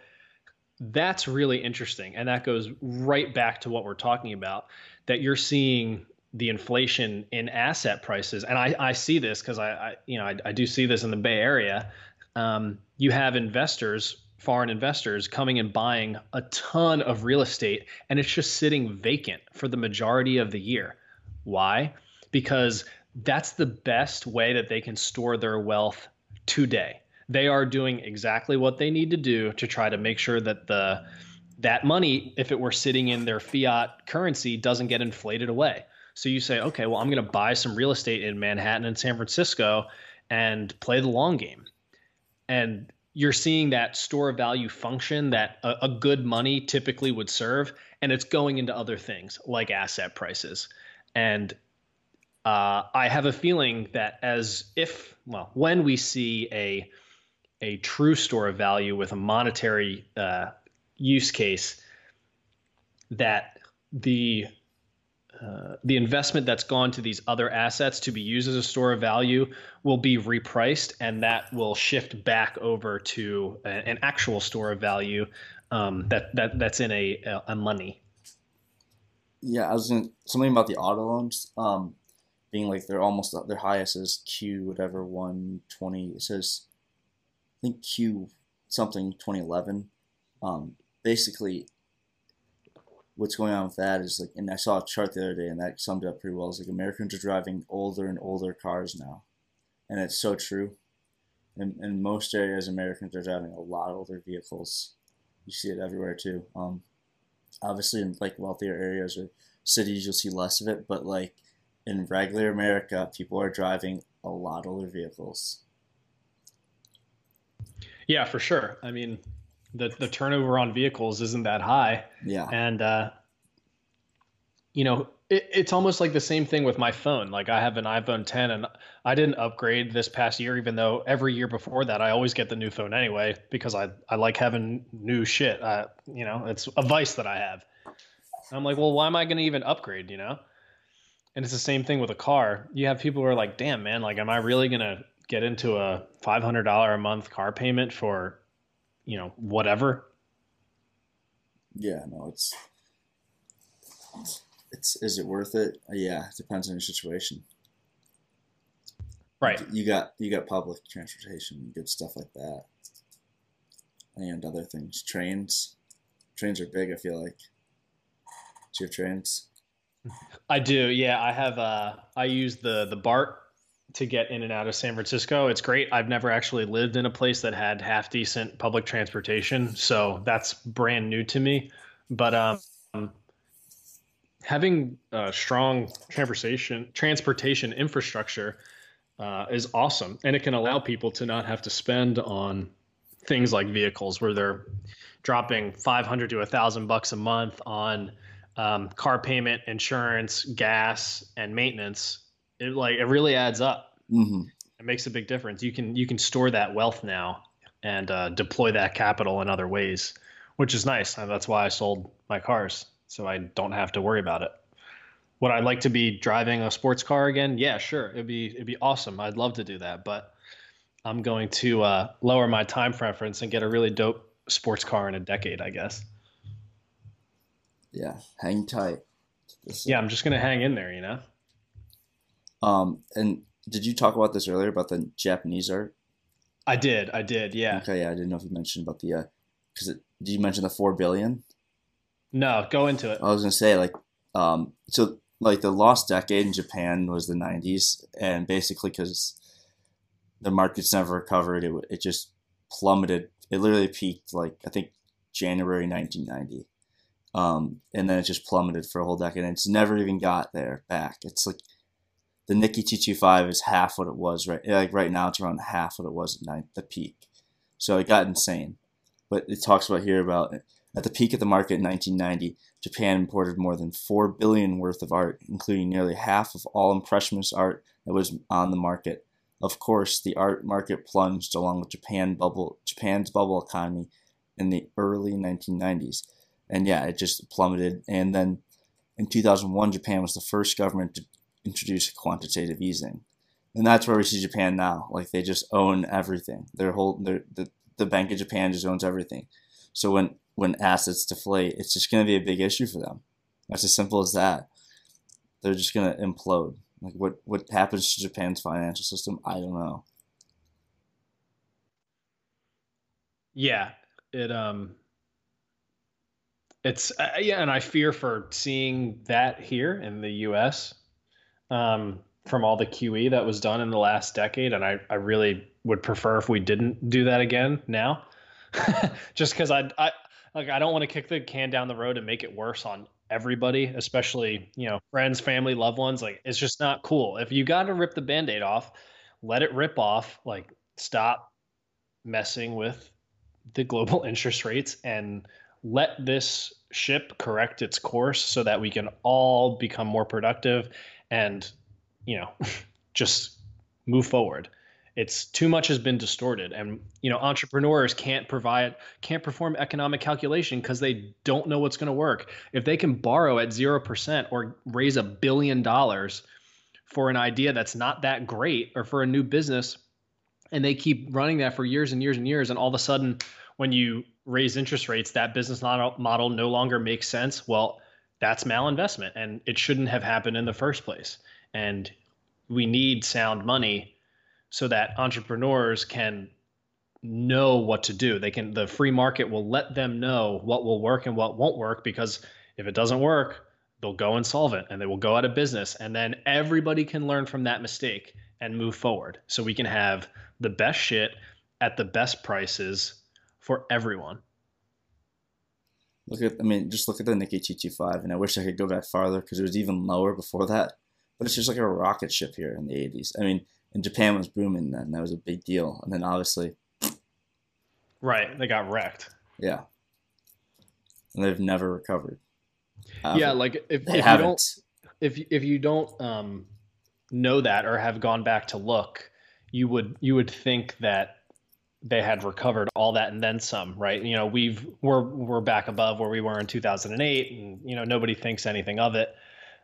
that's really interesting. And that goes right back to what we're talking about that you're seeing the inflation in asset prices. And I, I see this because I, I, you know, I, I, do see this in the Bay Area. Um, you have investors, foreign investors, coming and buying a ton of real estate, and it's just sitting vacant for the majority of the year. Why? Because that's the best way that they can store their wealth today. They are doing exactly what they need to do to try to make sure that the that money, if it were sitting in their fiat currency, doesn't get inflated away. So you say, okay, well, I'm going to buy some real estate in Manhattan and San Francisco and play the long game. And you're seeing that store of value function that a, a, good money typically would serve, and it's going into other things like asset prices. And uh, I have a feeling that as if, well, when we see a a true store of value with a monetary uh, use case, that the uh, the investment that's gone to these other assets to be used as a store of value will be repriced, and that will shift back over to a, an actual store of value um, that that that's in a a money.
Yeah, I was in something about the auto loans um, being like they're almost their highest is Q whatever one twenty. It says think Q something twenty eleven. Um, basically, what's going on with that is like, and I saw a chart the other day, and that summed up pretty well. Is like Americans are driving older and older cars now, and it's so true. In, in most areas, Americans are driving a lot of older vehicles. You see it everywhere too. Um, obviously, in like wealthier areas or cities, you'll see less of it, but like in regular America, people are driving a lot older vehicles.
Yeah, for sure. I mean, the the turnover on vehicles isn't that high.
Yeah.
And uh, you know, it, it's almost like the same thing with my phone. Like I have an iPhone 10 and I didn't upgrade this past year, even though every year before that I always get the new phone anyway because I I like having new shit. Uh, you know, it's a vice that I have. I'm like, well, why am I going to even upgrade? You know. And it's the same thing with a car. You have people who are like, damn, man, like, am I really going to get into a $500 a month car payment for you know whatever?
Yeah no it's it's is it worth it? Yeah it depends on your situation.
Right.
You got you got public transportation good stuff like that. And other things. Trains. Trains are big i feel like. Do you have trains?
I do yeah. I have uh i use the the BART to get in and out of San Francisco. It's great. I've never actually lived in a place that had half decent public transportation, so that's brand new to me. But um, having a strong transportation transportation infrastructure uh, is awesome, and it can allow people to not have to spend on things like vehicles where they're dropping 500 to a thousand bucks a month on um, car payment, insurance, gas, and maintenance it like it really adds up.
Mm-hmm.
It makes a big difference. You can you can store that wealth now and uh, deploy that capital in other ways, which is nice. And that's why I sold my cars so I don't have to worry about it. Would I like to be driving a sports car again? Yeah, sure. It'd be it'd be awesome. I'd love to do that, but I'm going to uh, lower my time preference and get a really dope sports car in a decade, I guess.
Yeah, hang tight.
Yeah, I'm just gonna hang in there, you know.
Um, and did you talk about this earlier about the Japanese art?
I did. I did. Yeah.
Okay. Yeah. I didn't know if you mentioned about the, because uh, did you mention the four billion?
No, go into it.
I was gonna say like, um, so like the lost decade in Japan was the '90s, and basically because the markets never recovered, it it just plummeted. It literally peaked like I think January 1990, um, and then it just plummeted for a whole decade, and it's never even got there back. It's like the Nikkei 225 is half what it was right like right now it's around half what it was at night, the peak. So it got insane. But it talks about here about at the peak of the market in 1990, Japan imported more than 4 billion worth of art, including nearly half of all impressionist art that was on the market. Of course, the art market plunged along with Japan bubble Japan's bubble economy in the early 1990s. And yeah, it just plummeted and then in 2001 Japan was the first government to introduce quantitative easing. And that's where we see Japan now. Like they just own everything. Their whole their, the the Bank of Japan just owns everything. So when when assets deflate, it's just going to be a big issue for them. That's as simple as that. They're just going to implode. Like what what happens to Japan's financial system? I don't know.
Yeah, it um it's uh, yeah, and I fear for seeing that here in the U.S. Um, from all the QE that was done in the last decade, and I, I really would prefer if we didn't do that again now. [LAUGHS] Just because I, I like I don't want to kick the can down the road and make it worse on everybody, especially you know friends, family, loved ones. Like it's just not cool. If you got to rip the band-aid off, let it rip off. Like stop messing with the global [LAUGHS] interest rates and let this ship correct its course so that we can all become more productive and you know [LAUGHS] just move forward. It's too much has been distorted and you know entrepreneurs can't provide can't perform economic calculation because they don't know what's going to work. If they can borrow at 0% or raise a billion dollars for an idea that's not that great or for a new business and they keep running that for years and years and years and all of a sudden when you raise interest rates that business model no longer makes sense well that's malinvestment and it shouldn't have happened in the first place. And we need sound money so that entrepreneurs can know what to do. They can the free market will let them know what will work and what won't work because if it doesn't work they'll go insolvent and they will go out of business. And then everybody can learn from that mistake and move forward. So we can have the best shit at the best prices for everyone
look at i mean just look at the Nikkei 225 and i wish i could go back farther because it was even lower before that but it's just like a rocket ship here in the 80s. I mean, and Japan was booming then. That was a big deal. And then obviously.
Right. They got wrecked.
Yeah. And they've never recovered.
yeah. Like if, if you don't, if, if you don't um, know that or have gone back to look, you would, you would think that they had recovered all that and then some, right? You know, we've, we're, we're back above where we were in 2008 and, you know, nobody thinks anything of it.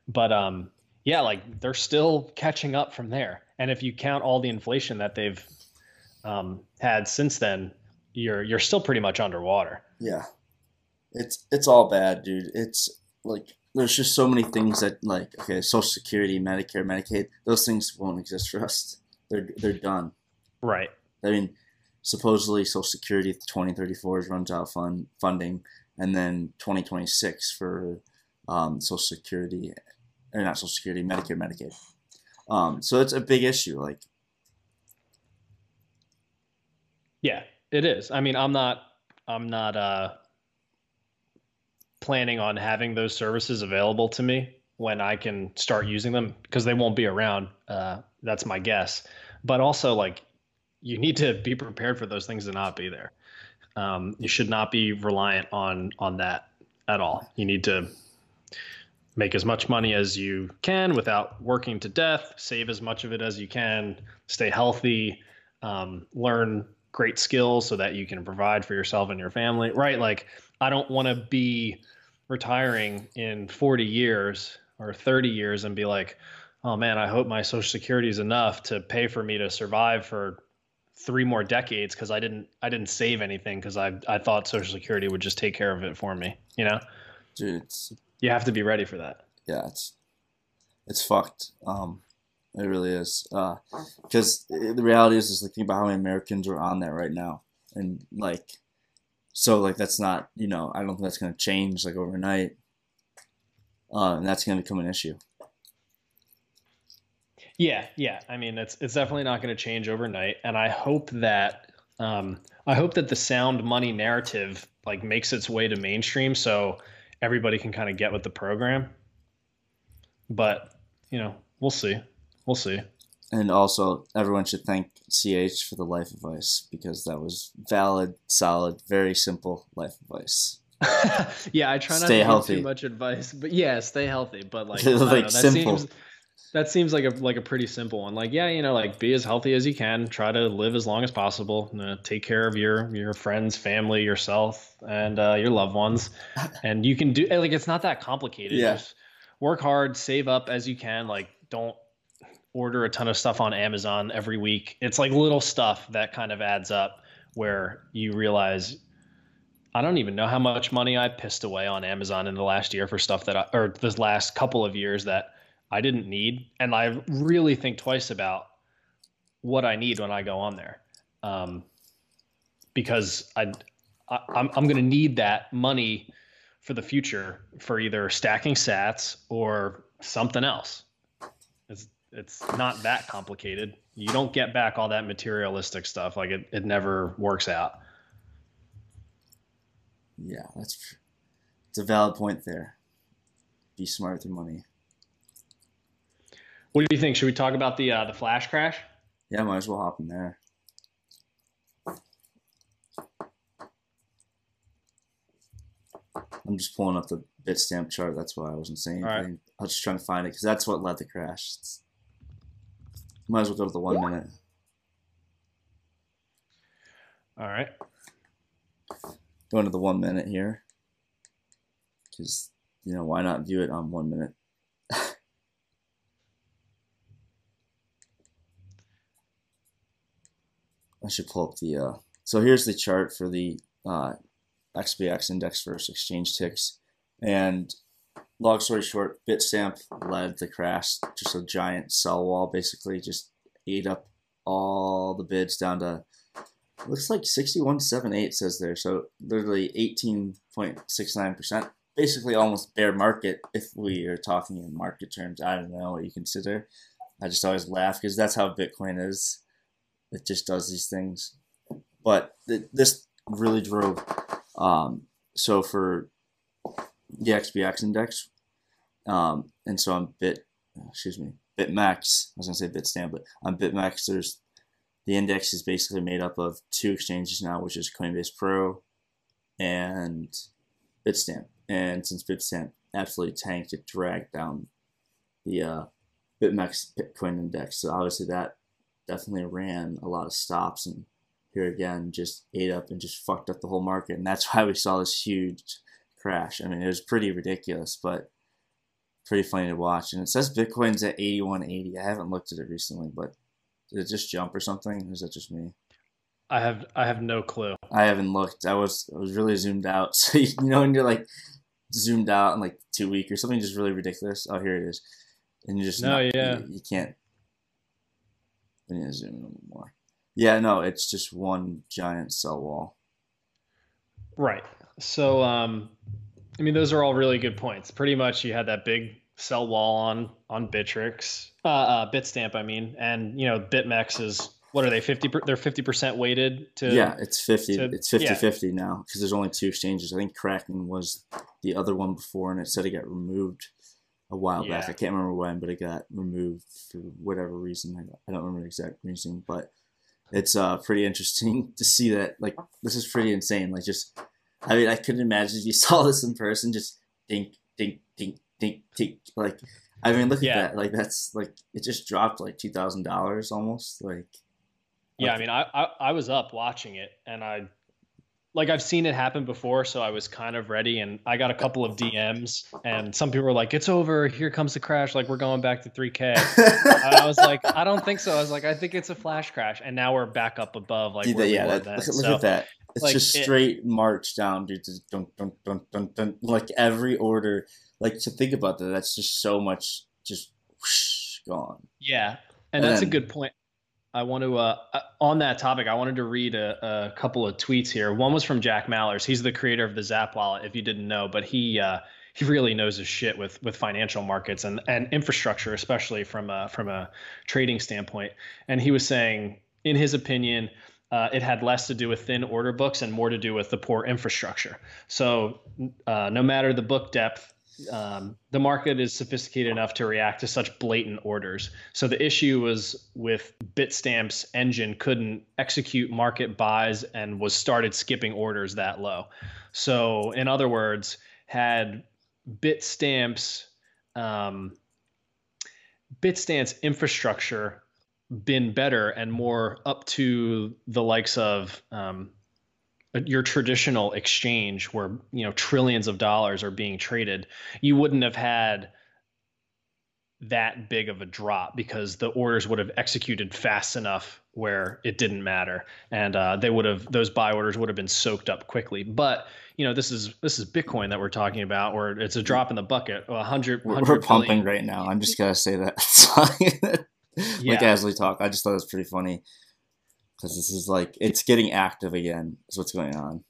But, um, yeah, like they're still catching up from there. And if you count all the inflation that they've um, had since then, you're you're still pretty much underwater.
Yeah, it's it's all bad, dude. It's like there's just so many things that like okay, Social Security, Medicare, Medicaid, those things won't exist for us. They're they're done.
Right.
I mean, supposedly Social Security 2034 runs out fund funding, and then 2026 for um, Social Security or not Social Security, Medicare, Medicaid. Um, so it's a big issue. Like,
yeah, it is. I mean, I'm not, I'm not uh, planning on having those services available to me when I can start using them because they won't be around. Uh, that's my guess. But also, like, you need to be prepared for those things to not be there. Um, you should not be reliant on on that at all. You need to make as much money as you can without working to death, save as much of it as you can, stay healthy, um, learn great skills so that you can provide for yourself and your family, right? Like, I don't want to be retiring in 40 years or 30 years and be like, oh man, I hope my social security is enough to pay for me to survive for three more decades because I didn't I didn't save anything because I I thought social security would just take care of it for me, you know?
Dude,
you have to be ready for that.
Yeah, it's it's fucked. Um, it really is. Because uh, the reality is, is like think about how many Americans are on there right now, and like, so like that's not you know I don't think that's gonna change like overnight. Uh, and that's gonna become an issue.
Yeah, yeah. I mean, it's it's definitely not going to change overnight, and I hope that um, I hope that the sound money narrative like makes its way to mainstream. So everybody can kind of get with the program. But, you know, we'll see. We'll see.
And also, everyone should thank CH for the life advice because that was valid, solid, very simple life advice. [LAUGHS]
yeah, I try not stay to healthy. give too much advice, but yeah, stay healthy. But like, [LAUGHS] like know, that simple. seems that seems like a like a pretty simple one. Like, yeah, you know, like be as healthy as you can. Try to live as long as possible. Uh, take care of your your friends, family, yourself, and uh, your loved ones. [LAUGHS] And you can do like it's not that complicated. Yeah. Just work hard, save up as you can. Like, don't order a ton of stuff on Amazon every week. It's like little stuff that kind of adds up where you realize I don't even know how much money I pissed away on Amazon in the last year for stuff that I, or this last couple of years that I didn't need, and I really think twice about what I need when I go on there, um, because I, I I'm I'm going to need that money for the future for either stacking Sats or something else. It's it's not that complicated. You don't get back all that materialistic stuff. Like it, it never works out.
Yeah, that's it's a valid point there. Be smart with your money.
What do you think? Should we talk about the uh, the flash crash?
Yeah, might as well hop in there. I'm just pulling up the Bitstamp chart. That's why I wasn't saying anything. Right. I was just trying to find it because that's what led the crash. It's, might as well go to the one minute.
All right.
Going to the one minute here. Because, you know, why not view it on one minute? I should pull up the. Uh, so here's the chart for the uh, XBX index versus exchange ticks. And long story short, Bitstamp led the crash, just a giant sell wall, basically just ate up all the bids down to looks like 61.78 says there. So literally 18.69%. Basically almost bear market if we are talking in market terms. I don't know what you consider. I just always laugh because that's how Bitcoin is. It just does these things. But th- this really drove. Um, so for the XBX index, um, and so on Bit, excuse me, BitMEX. I was gonna say Bitstamp, but on BitMEX, there's the index is basically made up of two exchanges now, which is Coinbase Pro and Bitstamp. And since Bitstamp absolutely tanked, it dragged down the uh, BitMEX Bitcoin index. So obviously that definitely ran a lot of stops and here again just ate up and just fucked up the whole market. And that's [LAUGHS] why we saw this huge crash. I mean, it was pretty ridiculous, but pretty funny to watch. And it says Bitcoin's at 8180. I haven't looked at it recently, but did it just jump or something? Or is that just me?
I have I have no clue.
I haven't looked. I was I was really zoomed out. [LAUGHS] So you know when you're like zoomed out in like two weeks or something just really ridiculous. Oh, here it is. And you just
no, not, yeah,
you, you can't. I need to zoom in a little more. Yeah, no, it's just one giant sell wall.
Right. So, um, I mean, those are all really good points. Pretty much, you had that big sell wall on on Bitrix, uh, uh, Bitstamp, I mean, and you know, BitMEX is what are they fifty? They're fifty percent weighted to.
Yeah, it's fifty. To, it's 50-50 now because there's only two exchanges. I think Kraken was the other one before, and it said it got removed a while yeah. back. I can't remember when, but it got removed for whatever reason. I don't remember the exact reason, but it's uh pretty interesting [LAUGHS] to see that. Like, this is pretty insane. Like, just I mean, I couldn't imagine if you [LAUGHS] saw this in person, just dink, dink, dink, dink, dink. Like, I mean, look yeah. at that. Like, that's like it just dropped like two thousand dollars almost. Like,
yeah, I mean, I, I I was up watching it, and I like I've seen it happen before, so I was kind of ready. And I got a couple of DMs, and some people were like, "It's over. Here comes the crash. Like we're going back to 3K." [LAUGHS] I was like, "I don't think so." I was like, "I think it's a flash crash," and now we're back up above. Like,
yeah, that, look, look at that. It's like, just straight it, march down, dude. Just dun, dun, dun, dun, dun, like every order. Like to think about that, that's just so much just whoosh, gone.
Yeah, and, and that's then, a good point. I want to uh, uh, on that topic. I wanted to read a, a, couple of tweets here. One was from Jack Mallers. He's the creator of the Zap wallet. If you didn't know, but he uh, he really knows his shit with with financial markets and and infrastructure, especially from a, from a trading standpoint. And he was saying, in his opinion, uh, it had less to do with thin order books and more to do with the poor infrastructure. So, uh, no matter the book depth, um, the market is sophisticated enough to react to such blatant orders. So, the issue was with Bitstamp's engine couldn't execute market buys and was started skipping orders that low. So, in other words, had Bitstamp's um, Bitstamp's infrastructure been better and more up to the likes of um, your traditional exchange where you know trillions of dollars are being traded you wouldn't have had that big of a drop because the orders would have executed fast enough where it didn't matter. And uh, they would have those buy orders would have been soaked up quickly. But you know this is this is bitcoin that we're talking about where it's a drop in the bucket 100, 100
we're pumping right now. I'm just gonna say that. [LAUGHS] Yeah. like as we talk. I just thought it was pretty funny because this is like it's getting active again. Is what's going on.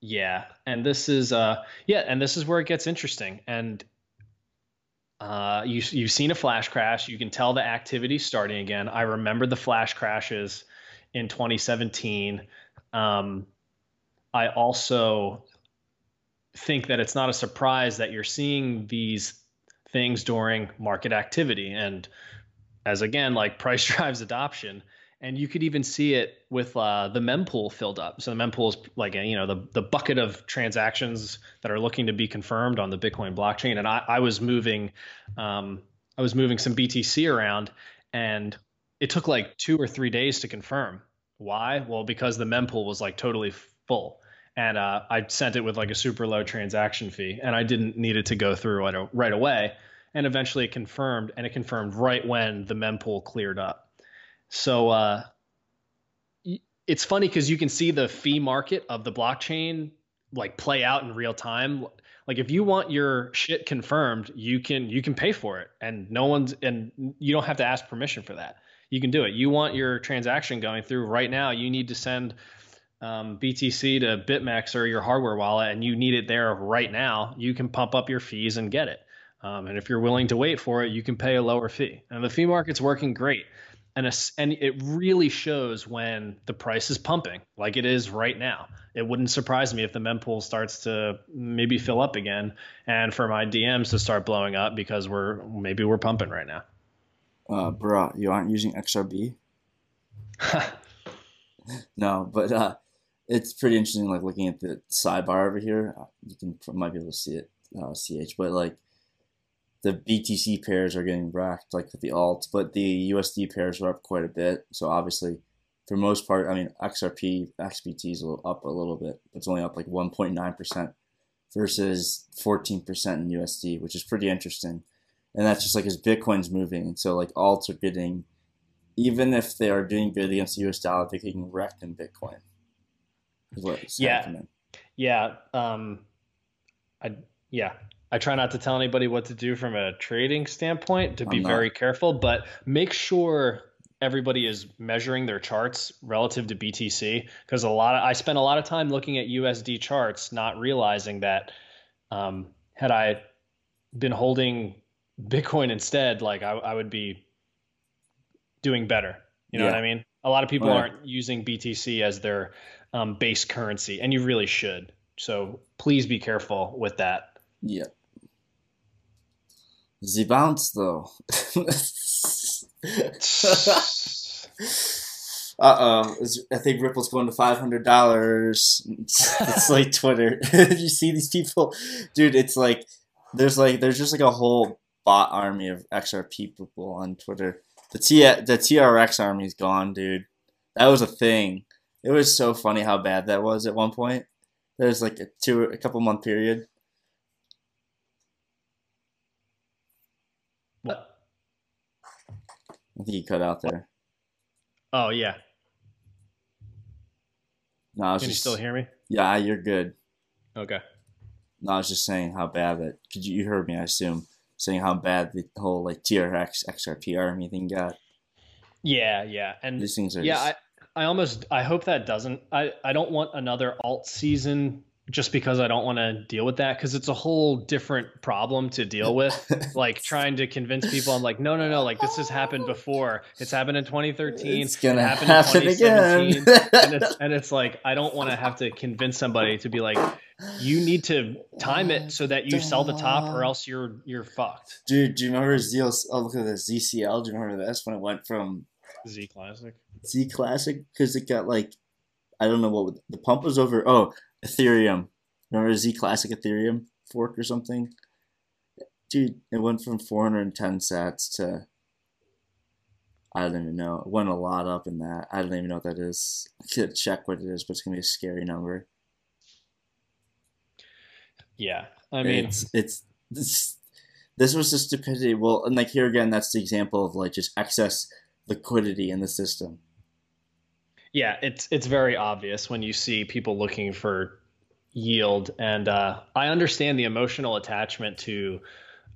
Yeah, and this is uh yeah, and this is where it gets interesting. And Uh, you you've seen a flash crash. You can tell the activity starting again. I remember the flash crashes in 2017. Um, I also think that it's not a surprise that you're seeing these things during market activity and as again like [LAUGHS] price drives adoption and you could even see it with uh, the mempool filled up. So the mempool is like a, you know the the bucket of transactions that are looking to be confirmed on the Bitcoin blockchain. And I, I was moving, um, I was moving some BTC around, and it took like two or three days to confirm. Why? Well, because the mempool was like totally full, and uh, I sent it with like a super low transaction fee, and I didn't need it to go through right, right away. And eventually it confirmed, and it confirmed right when the mempool cleared up. So uh, it's funny because you can see the fee market of the blockchain like play out in real time. Like if you want your shit confirmed, you can you can pay for it, and no one's and you don't have to ask permission for that. You can do it. You want your transaction going through right now. You need to send um, BTC to BitMEX or your hardware wallet, and you need it there right now. You can pump up your fees and get it. Um, and if you're willing to wait for it, you can pay a lower fee. And the fee market's working great and a, and it really shows when the price is pumping like it is right now. It wouldn't surprise me if the mempool starts to maybe fill up again, and for my DMs to start blowing up because we're maybe we're pumping right now.
Uh, bro, you aren't using XRB? [LAUGHS] no, but uh, it's pretty interesting. Like looking at the sidebar over here, you can might be able to see it, uh, ch, but like the BTC pairs are getting wrecked, like with the alts, but the USD pairs are up quite a bit. So obviously, for most part, I mean, XRP, XBT is up a little bit. It's only up like 1.9% versus 14% in USD, which is pretty interesting. And that's just like as Bitcoin's moving. And so, like, alts are getting, even if they are doing good against the US dollar, they're getting wrecked in Bitcoin.
yeah. Happening. Yeah. Um, I, yeah, I try not to tell anybody what to do from a trading standpoint to be very careful, but make sure everybody is measuring their charts relative to BTC because a lot of I spent a lot of time looking at USD charts, not realizing that um, had I been holding Bitcoin instead, like I, I would be doing better. You know yeah. what I mean? A lot of people right. aren't using BTC as their um, base currency, and you really should. So please be careful with that.
Yeah. The bounce though. [LAUGHS] uh oh. I think Ripple's going to five hundred dollars. It's, it's like Twitter. [LAUGHS] you see these people, dude. It's like there's like there's just like a whole bot army of XRP people on Twitter. The T the TRX army is gone, dude. That was a thing. It was so funny how bad that was at one point. There's like a two a couple month period
What?
I think you cut out there.
Oh yeah.
No, I was
Can
just,
you still hear me?
Yeah, you're good.
Okay.
No, I was just saying how bad that. Could you, you heard me? I assume saying how bad the whole like TRX XRP army thing got.
Yeah, yeah, and
these things are.
Yeah, just... I, I almost I hope that doesn't. I I don't want another alt season just because I don't want to deal with that because it's a whole different problem to deal with. [LAUGHS] like trying to convince people, I'm like, no, no, no, like this has happened before. It's happened in 2013.
It's gonna
it
happen in 2017.
Again. and, it's, [LAUGHS] and it's like I don't want to have to convince somebody to be like, you need to time it so that you sell the top, or else you're you're fucked.
Dude, do you remember ZL? Oh, look at this ZCL. Do you remember this when it went from
Z Classic?
Z Classic because it got like I don't know what the pump was over. Oh, Ethereum. Remember Z Classic Ethereum fork or something? Dude, it went from 410 sats to I don't even know. It went a lot up in that. I don't even know what that is. I could check what it is, but it's gonna be a scary number.
Yeah, I mean,
it's it's this, this was the stupidity. Well, and like here again, that's the example of like just excess liquidity in the system.
Yeah, it's it's very obvious when you see people looking for yield, and uh, I understand the emotional attachment to,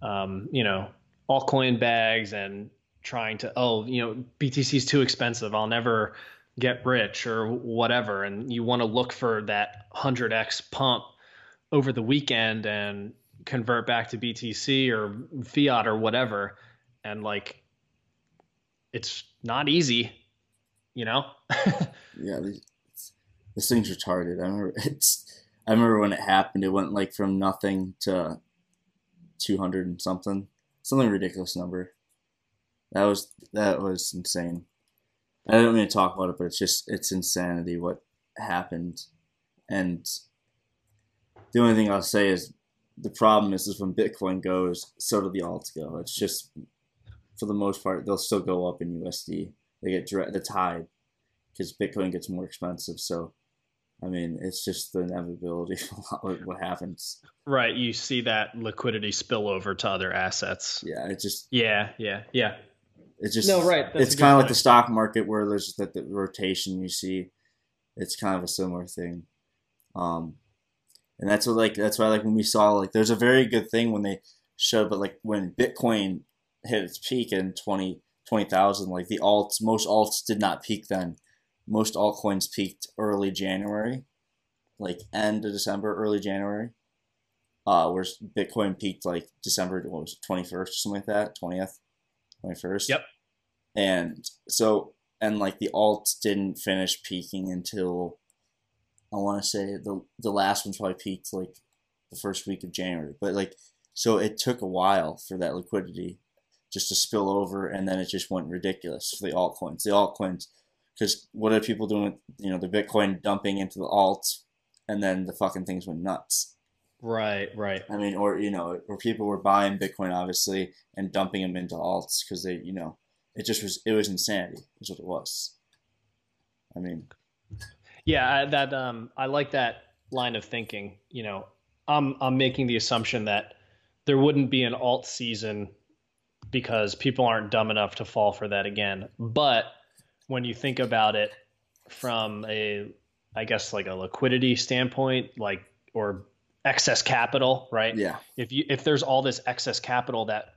um, you know, altcoin bags and trying to oh you know BTC is too expensive. I'll never get rich or whatever, and you want to look for that hundred x pump over the weekend and convert back to BTC or fiat or whatever. And like, it's not easy, you know? [LAUGHS]
yeah, this thing's retarded. I remember [LAUGHS] it's. I remember when it happened. It went like from nothing to two hundred and something, something ridiculous number. That was that was insane. I don't mean to talk about it, but it's just it's insanity what happened, and the only thing I'll say is the problem is is when Bitcoin goes, so do the alts go. It's just for the most part they'll still go up in USD. They get the tide because Bitcoin gets more expensive. So I mean, it's just the inevitability of [LAUGHS] what happens.
Right. You see that liquidity spill over to other assets.
Yeah. It just.
Yeah. Yeah. Yeah.
It's just.
No, right.
That's it's kind of like the stock market where there's that the rotation you see. It's kind of a similar thing. Um, and that's what like that's why like when we saw like there's a very good thing when they showed but like when Bitcoin hit its peak in 20 20,000 like the alts most alts did not peak then most altcoins peaked early January, like end of December, early January. Uh, whereas Bitcoin peaked like December, what was it, 21st or something like that, 20th, 21st.
Yep.
And so, and like the alts didn't finish peaking until I want to say the the last one probably peaked like the first week of January. But like, so it took a while for that liquidity just to spill over, and then it just went ridiculous for the altcoins. The altcoins because what are people doing with you know the Bitcoin dumping into the alts, and then the fucking things went nuts.
Right, right.
I mean, or you know, or people were buying Bitcoin obviously and dumping them into alts because they, you know, it just was it was insanity. Is what it was. I mean,
yeah, that um, I like that line of thinking. You know, I'm I'm making the assumption that there wouldn't be an alt season because people aren't dumb enough to fall for that again. But when you think about it from a I guess like a liquidity standpoint, like or excess capital, right?
Yeah.
If you if there's all this excess capital that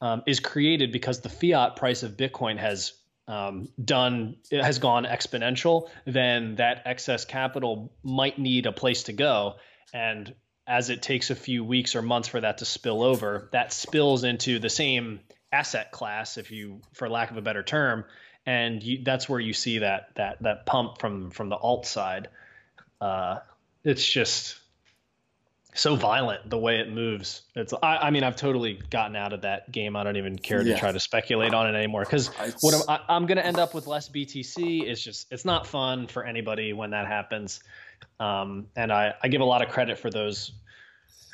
um, is created because the fiat price of Bitcoin has um, done it has gone exponential, then that excess capital might need a place to go, and as it takes a few weeks or months for that to spill over, that spills into the same asset class, if you, for lack of a better term, and you, that's where you see that that that pump from from the alt side. Uh, it's just so violent the way it moves. It's I, I, mean I've totally gotten out of that game. I don't even care to try to speculate on it anymore because what I'm, I, am going to end up with less BTC. It's just it's not fun for anybody when that happens. Um, and I, I give a lot of credit for those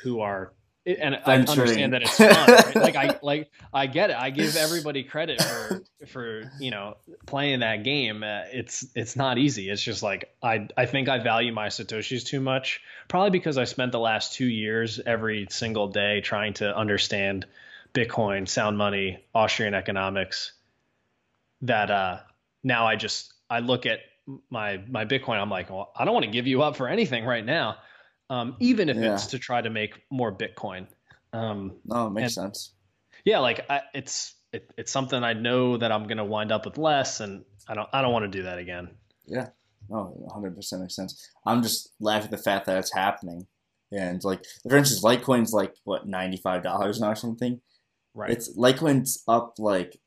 who are and I understand that it's fun. Right? like I [LAUGHS] like I get it. I give everybody credit for for you know playing that game. Uh, it's it's not easy. It's just like I I think I value my satoshis too much. Probably because I spent the last two years every single day trying to understand Bitcoin, sound money, Austrian economics. That uh now I just I look at my my Bitcoin. I'm like, well, I don't want to give you up for anything right now um, even if yeah. it's to try to make more Bitcoin. Um,
no, it makes and, sense.
Yeah, like I, it's it, it's something I know that I'm going to wind up with less, and I don't I don't want to do that again.
Yeah, no, 100 percent makes sense. I'm just laughing at the fact that it's happening, and like for instance, Litecoin's like what 95 dollars now or something.
Right.
It's Litecoin's up like,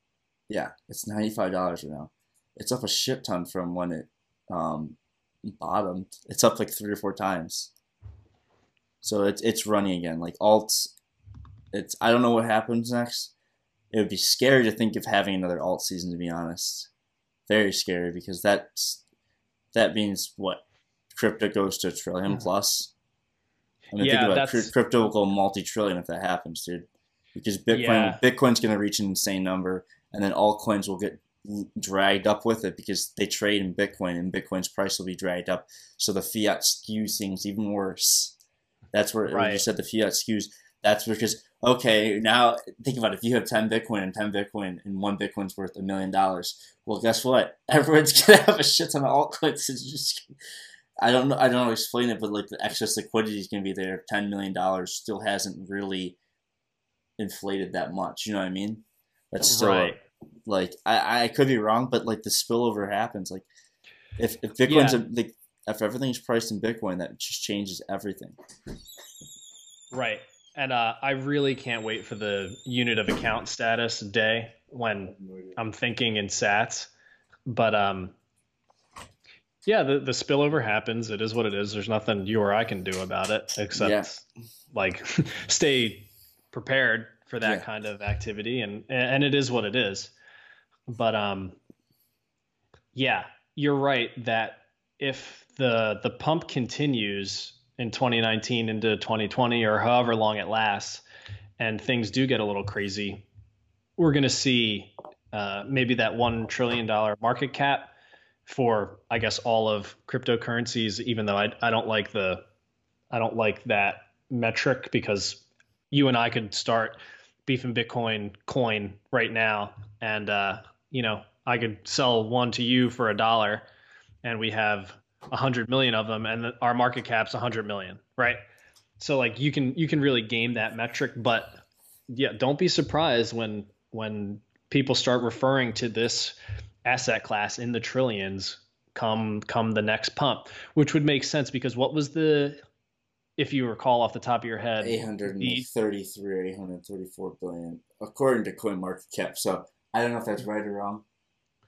yeah, it's 95 dollars right now. It's up a shit ton from when it um, bottomed. It's up like three or four times. So it's it's running again. Like alts, it's I don't know what happens next. It would be scary to think of having another alt season. To be honest, very scary because that's that means what crypto goes to a 10000000000 mm-hmm. plus. I mean, yeah, think about it. Crypto will go multi-trillion if that happens, dude. Because Bitcoin, yeah. Bitcoin's going to reach an insane number, and then altcoins will get dragged up with it because they trade in Bitcoin, and Bitcoin's price will be dragged up. So the fiat skews things even worse. That's where right. you said the fiat skews. That's because okay, now think about it. If you have ten Bitcoin and ten Bitcoin and one Bitcoin's worth a million dollars, well, guess what? [LAUGHS] Everyone's gonna have a shit ton of altcoins. [LAUGHS] It's just I don't know. I don't know how to explain it, but like the excess liquidity is gonna be there. Ten million dollars still hasn't really inflated that much. You know what I mean? That's still right. like I, I could be wrong, but like the spillover happens. Like if, if Bitcoin's yeah. a, like if everything's priced in Bitcoin, that just changes everything.
Right. and uh, I really can't wait for the unit of account status day when I'm thinking in Sats. But um, yeah, the the spillover happens. It is what it is. There's nothing you or I can do about it except
Yeah.
like [LAUGHS] stay prepared for that
Yeah.
kind of activity, and and it is what it is. But um, yeah, you're right that if the the pump continues in 2019 into 2020 or however long it lasts, and things do get a little crazy, we're going to see uh, maybe that one trillion dollar market cap for I guess all of cryptocurrencies. Even though I I don't like the I don't like that metric because you and I could start beef and Bitcoin coin right now, and uh, you know I could sell one to you for a dollar, and we have a hundred million of them, and our market cap's a hundred million, right? So like you can you can really game that metric, but yeah, don't be surprised when when people start referring to this asset class in the trillions come come the next pump, which would make sense because what was the if you recall off the top of your head,
833 or 834 billion, according to CoinMarketCap. So I don't know if that's right or wrong,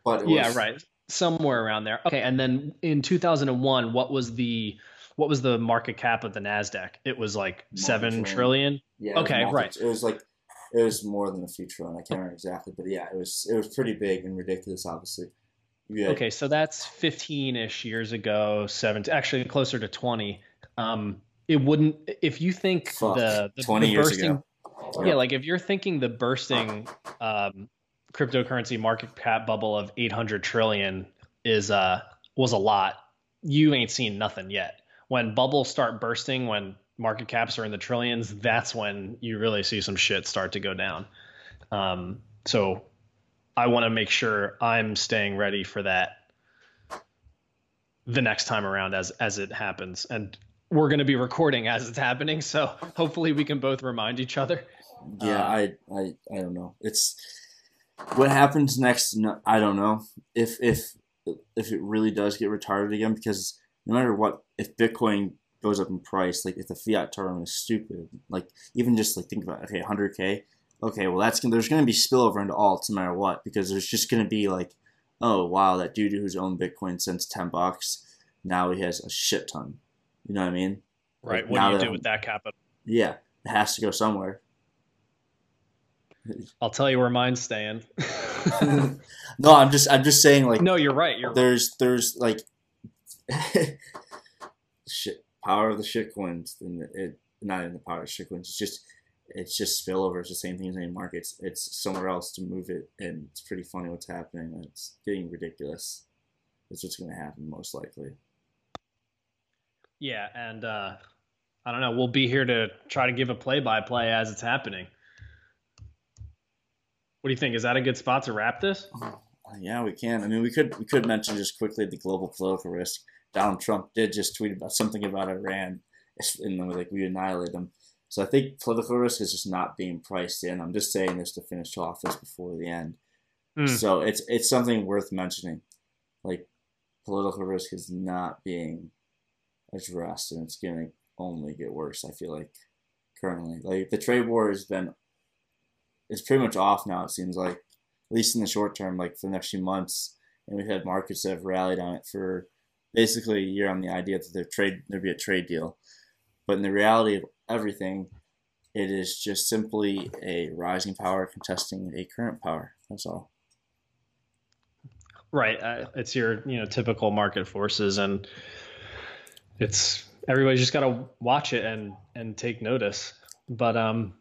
but it
yeah,
was,
right, somewhere around there. Okay, and then in 2001, what was the what was the market cap of the Nasdaq? It was like seven trillion.
Yeah,
Okay, right.
It was like it was more than a few trillion. I can't remember exactly, but yeah, it was it was pretty big and ridiculous. Obviously, yeah.
Okay, so that's 15-ish years ago, seven, actually closer to 20. Um, it wouldn't if you think
Fuck,
the, the
20
the
years
bursting,
ago.
yeah, like if you're thinking the bursting um, cryptocurrency market cap bubble of 800 trillion is uh was a lot, you ain't seen nothing yet. When bubbles start bursting, when market caps are in the trillions, that's when you really see some shit start to go down. Um, so I want to make sure I'm staying ready for that the next time around as as it happens and we're going to be recording as it's happening so hopefully we can both remind each other
Yeah,
Uh,
I, I, I don't know. It's what happens next. No, I don't know if if if it really does get retarded again. Because no matter what, if Bitcoin goes up in price, like if the fiat term is stupid, like even just like think about okay, hundred k. Okay, well that's gonna there's gonna be spillover into alts no matter what because there's just gonna be like, oh wow, that dude who's owned Bitcoin since ten bucks, now he has a shit ton. You know what I mean?
right
Like,
what do you do with that capital
Yeah, it has to go somewhere. [LAUGHS]
i'll tell you where mine's staying [LAUGHS]
no, I'm just I'm just saying like
no you're right you're
there's there's like [LAUGHS] shit power of the shit coins and it not in the power of the shit coins. It's just it's just spillover. It's the same thing as any markets. It's somewhere else to move it, and it's pretty funny what's happening. It's getting ridiculous. That's what's going to happen most likely.
yeah and uh i don't know we'll be here to try to give a play-by-play as it's happening what do you think is that a good spot to wrap this
Uh, Yeah, we can. I mean, we could we could mention just quickly the global political risk. Donald Trump did just tweet about something about Iran, and then like we annihilate them. So I think political risk is just not being priced in. I'm just saying this to finish off this before the end.
Hmm.
So it's it's something worth mentioning. Like political risk is not being addressed, and it's going to only get worse. I feel like currently, like the trade war has been, it's pretty much off now. It seems like, at least in the short term, like for the next few months, and we've had markets that have rallied on it for basically a year on the idea that there trade there'd be a trade deal, but in the reality of everything, it is just simply a rising power contesting a current power. That's all.
Right. Uh, it's your you know typical market forces, and it's everybody's just got to watch it and and take notice. But um,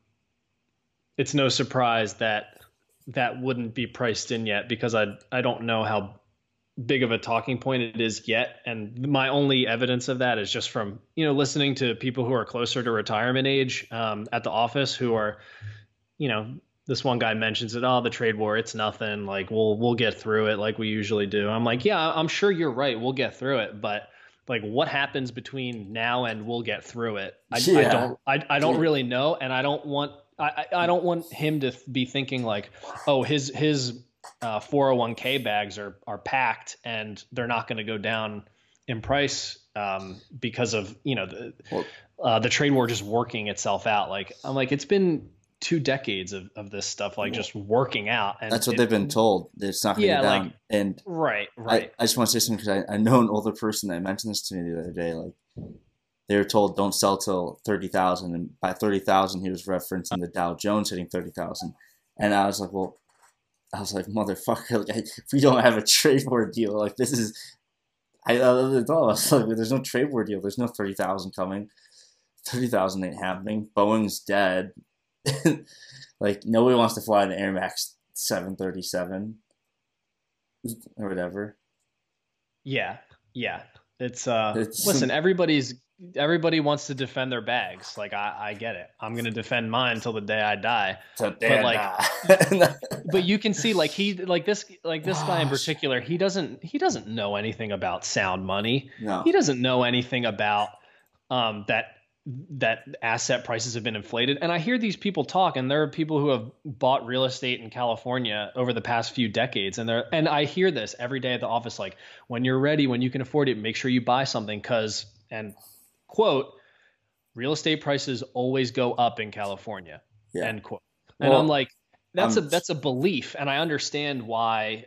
it's no surprise that that wouldn't be priced in yet because I I don't know how big of a talking point it is yet, and my only evidence of that is just from you know listening to people who are closer to retirement age um, at the office who are you know this one guy mentions it oh the trade war it's nothing. Like we'll we'll get through it like we usually do. I'm like yeah i'm sure you're right. We'll get through it. But like what happens between now and we'll get through it? I, I don't I, I don't really know. And i don't want I, I don't want him to be thinking like oh his his uh, 401k bags are are packed and they're not going to go down in price um, because of you know the uh, the trade war just working itself out. Like I'm like it's been two decades of, of this stuff like just working out
and that's what it, they've been told it's not going to yeah, down like, and
right right
I, I just want to say something because I, I know an older person that mentioned this to me the other day like they were told don't sell till 30,000 and by 30,000 he was referencing the Dow Jones hitting 30,000 and I was like well I was like motherfucker [LAUGHS] like, if we don't have a trade war deal. Like this is I, I, [LAUGHS] I was like there's no trade war deal. There's no 30,000 coming. 30,000 ain't happening. Boeing's dead. [LAUGHS] Like nobody wants to fly an Air Max 737 or whatever.
Yeah yeah. It's uh it's, listen everybody's everybody wants to defend their bags. Like I, I get it. I'm gonna defend mine until the day I die.
but
like, [LAUGHS] but you can see like he like this like this Gosh. guy in particular. He doesn't he doesn't know anything about sound money.
No.
He doesn't know anything about um that that asset prices have been inflated. And I hear these people talk, and there are people who have bought real estate in California over the past few decades, and they're and I hear this every day at the office, like when you're ready, when you can afford it, make sure you buy something because and quote, real estate prices always go up in California. Yeah. End quote. And well, I'm like, that's a that's a belief, and I understand why.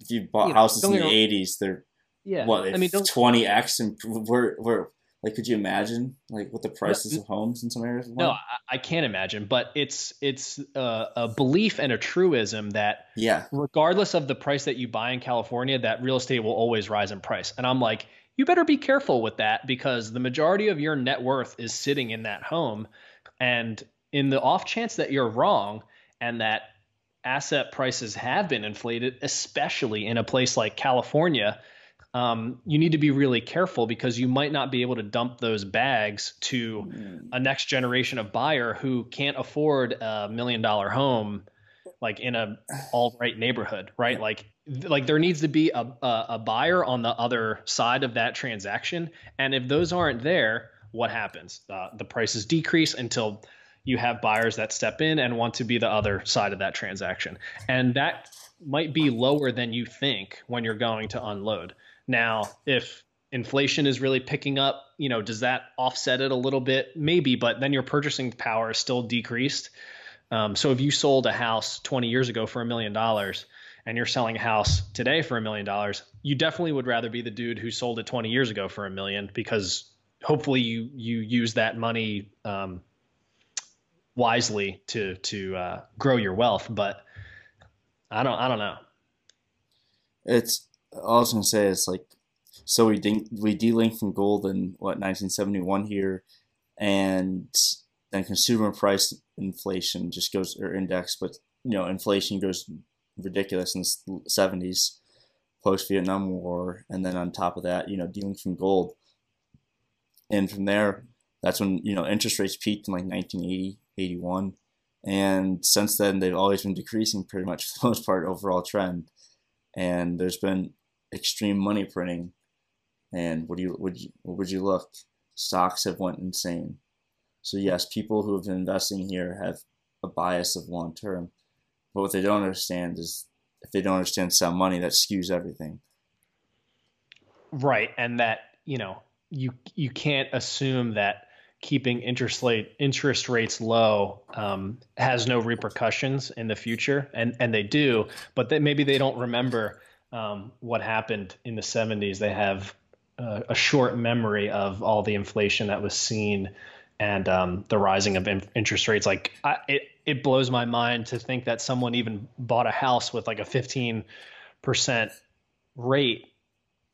If you bought you know, houses in the '80s, they're yeah. What? I mean, twenty x, and we're we're like, could you imagine like what the prices no, of homes in some areas?
No, I, I, can't imagine. But it's it's a, a, belief and a truism that
yeah,
regardless of the price that you buy in California, that real estate will always rise in price. And I'm like, you better be careful with that because the majority of your net worth is sitting in that home. And in the off chance that you're wrong and that asset prices have been inflated, especially in a place like California, um, you need to be really careful because you might not be able to dump those bags to mm. a next generation of buyer who can't afford a million dollar home like in a all right neighborhood, right? Like like there needs to be a, a, a buyer on the other side of that transaction, and if those aren't there, what happens? Uh, the prices decrease until you have buyers that step in and want to be the other side of that transaction, and that might be lower than you think when you're going to unload. Now, if inflation is really picking up, you know, does that offset it a little bit? Maybe, but then your purchasing power is still decreased. Um, so if you sold a house 20 years ago for a million dollars and you're selling a house today for a million dollars, you definitely would rather be the dude who sold it 20 years ago for a million because hopefully you you use that money um, wisely to to uh, grow your wealth. But I don't I don't know.
It's I was gonna say is like so we de- we delinked from gold in what 1971 here, and then consumer price inflation just goes or index, but you know inflation goes ridiculous in the 70s, post Vietnam War, and then on top of that, you know, dealing from gold, and from there, that's when you know interest rates peaked in like 1980, 81, and since then they've always been decreasing pretty much [LAUGHS] for the most part overall trend, and there's been extreme money printing, and what do you would you would you look? Stocks have went insane. So yes, people who have been investing here have a bias of long term. But what they don't understand is if they don't understand sound money, that skews everything.
Right, and that you know you you can't assume that keeping interest rate interest rates low um, has no repercussions in the future, and and they do, but that maybe they don't remember um, what happened in the 70s. They have uh, a short memory of all the inflation that was seen and um, the rising of in- interest rates. Like I, it, it blows my mind to think that someone even bought a house with like a 15% rate.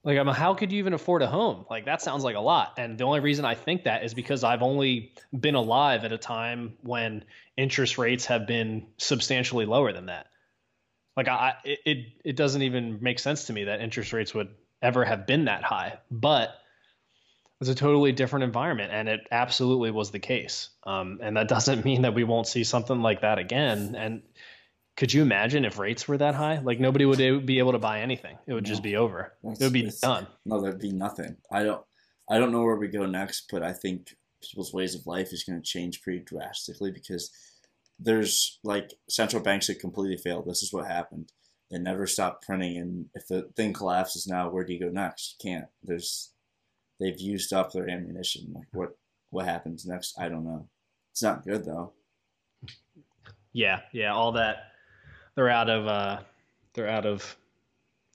Like, I'm, how could you even afford a home? Like, that sounds like a lot. And the only reason I think that is because I've only been alive at a time when interest rates have been substantially lower than that. Like, I, it, it doesn't even make sense to me that interest rates would ever have been that high. But was a totally different environment, and it absolutely was the case. Um, and that [LAUGHS] doesn't mean that we won't see something like that again. And could you imagine if rates were that high? Like nobody would be able to buy anything. It would no, just be over. It would be done.
No, there'd be nothing. I don't. I don't know where we go next, but I think people's ways of life is going to change pretty drastically because there's like central banks have completely failed. This is what happened. They never stopped printing, and if the thing collapses now, where do you go next? You can't. There's they've used up their ammunition. Like what what happens next, I don't know. It's not good though.
Yeah, yeah, all that they're out of uh, they're out of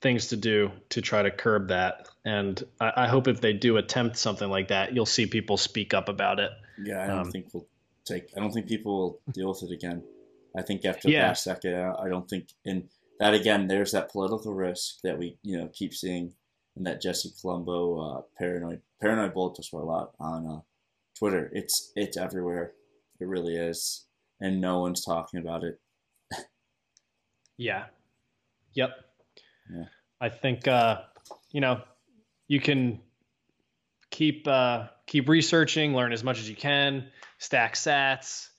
things to do to try to curb that. And I, I, hope if they do attempt something like that, you'll see people speak up about it.
Yeah, I don't um, think we'll take. I don't think people will deal with it again. I think after yeah. that second, I don't think in that again. There's that political risk that we you know keep seeing, and that Jesse Colombo uh, paranoid paranoid bullet just a lot on uh, Twitter. It's it's everywhere. It really is, and no one's talking about it. [LAUGHS]
yeah. Yep. Yeah. I think uh, you know you can keep uh, keep researching, learn as much as you can, stack sats,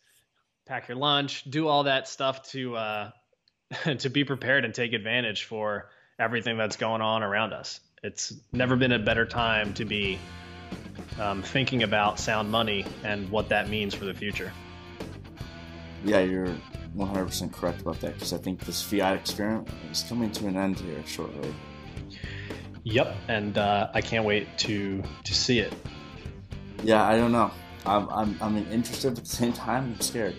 pack your lunch, do all that stuff to uh, [LAUGHS] to be prepared and take advantage for everything that's going on around us. It's never been a better time to be um, thinking about sound money and what that means for the future.
Yeah, you're 100% correct about that because I think this fiat experiment is coming to an end here shortly.
Yep, and uh, I can't wait to to see it.
Yeah, I don't know. I'm, I'm, I'm interested at the same time. I'm scared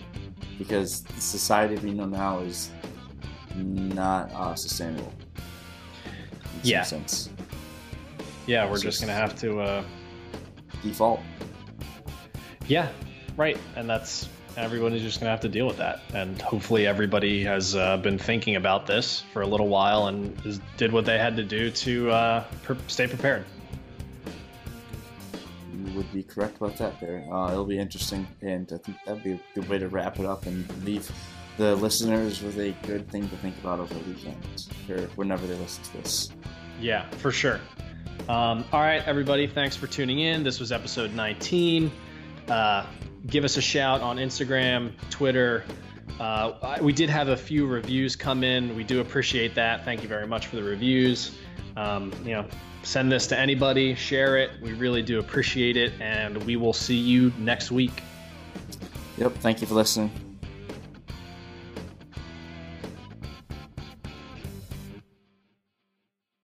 because the society we know now is not uh, sustainable.
yeah. Sense. Yeah, we're just, gonna have to uh,
default.
Yeah, right, and that's everyone is just going to have to deal with that. And hopefully, everybody has uh, been thinking about this for a little while and is, did what they had to do to uh, per- stay prepared.
You would be correct about that there. Uh, it'll be interesting, and I think that'd be a good way to wrap it up and leave the listeners with a good thing to think about over the weekend or whenever they listen to this.
Yeah, for sure. Um, all right, everybody, thanks for tuning in. This was episode 19. Uh, give us a shout on Instagram, Twitter. Uh, we did have a few reviews come in. We do appreciate that. Thank you very much for the reviews. Um, you know, send this to anybody, share it. We really do appreciate it, and we will see you next week.
Yep. Thank you for listening.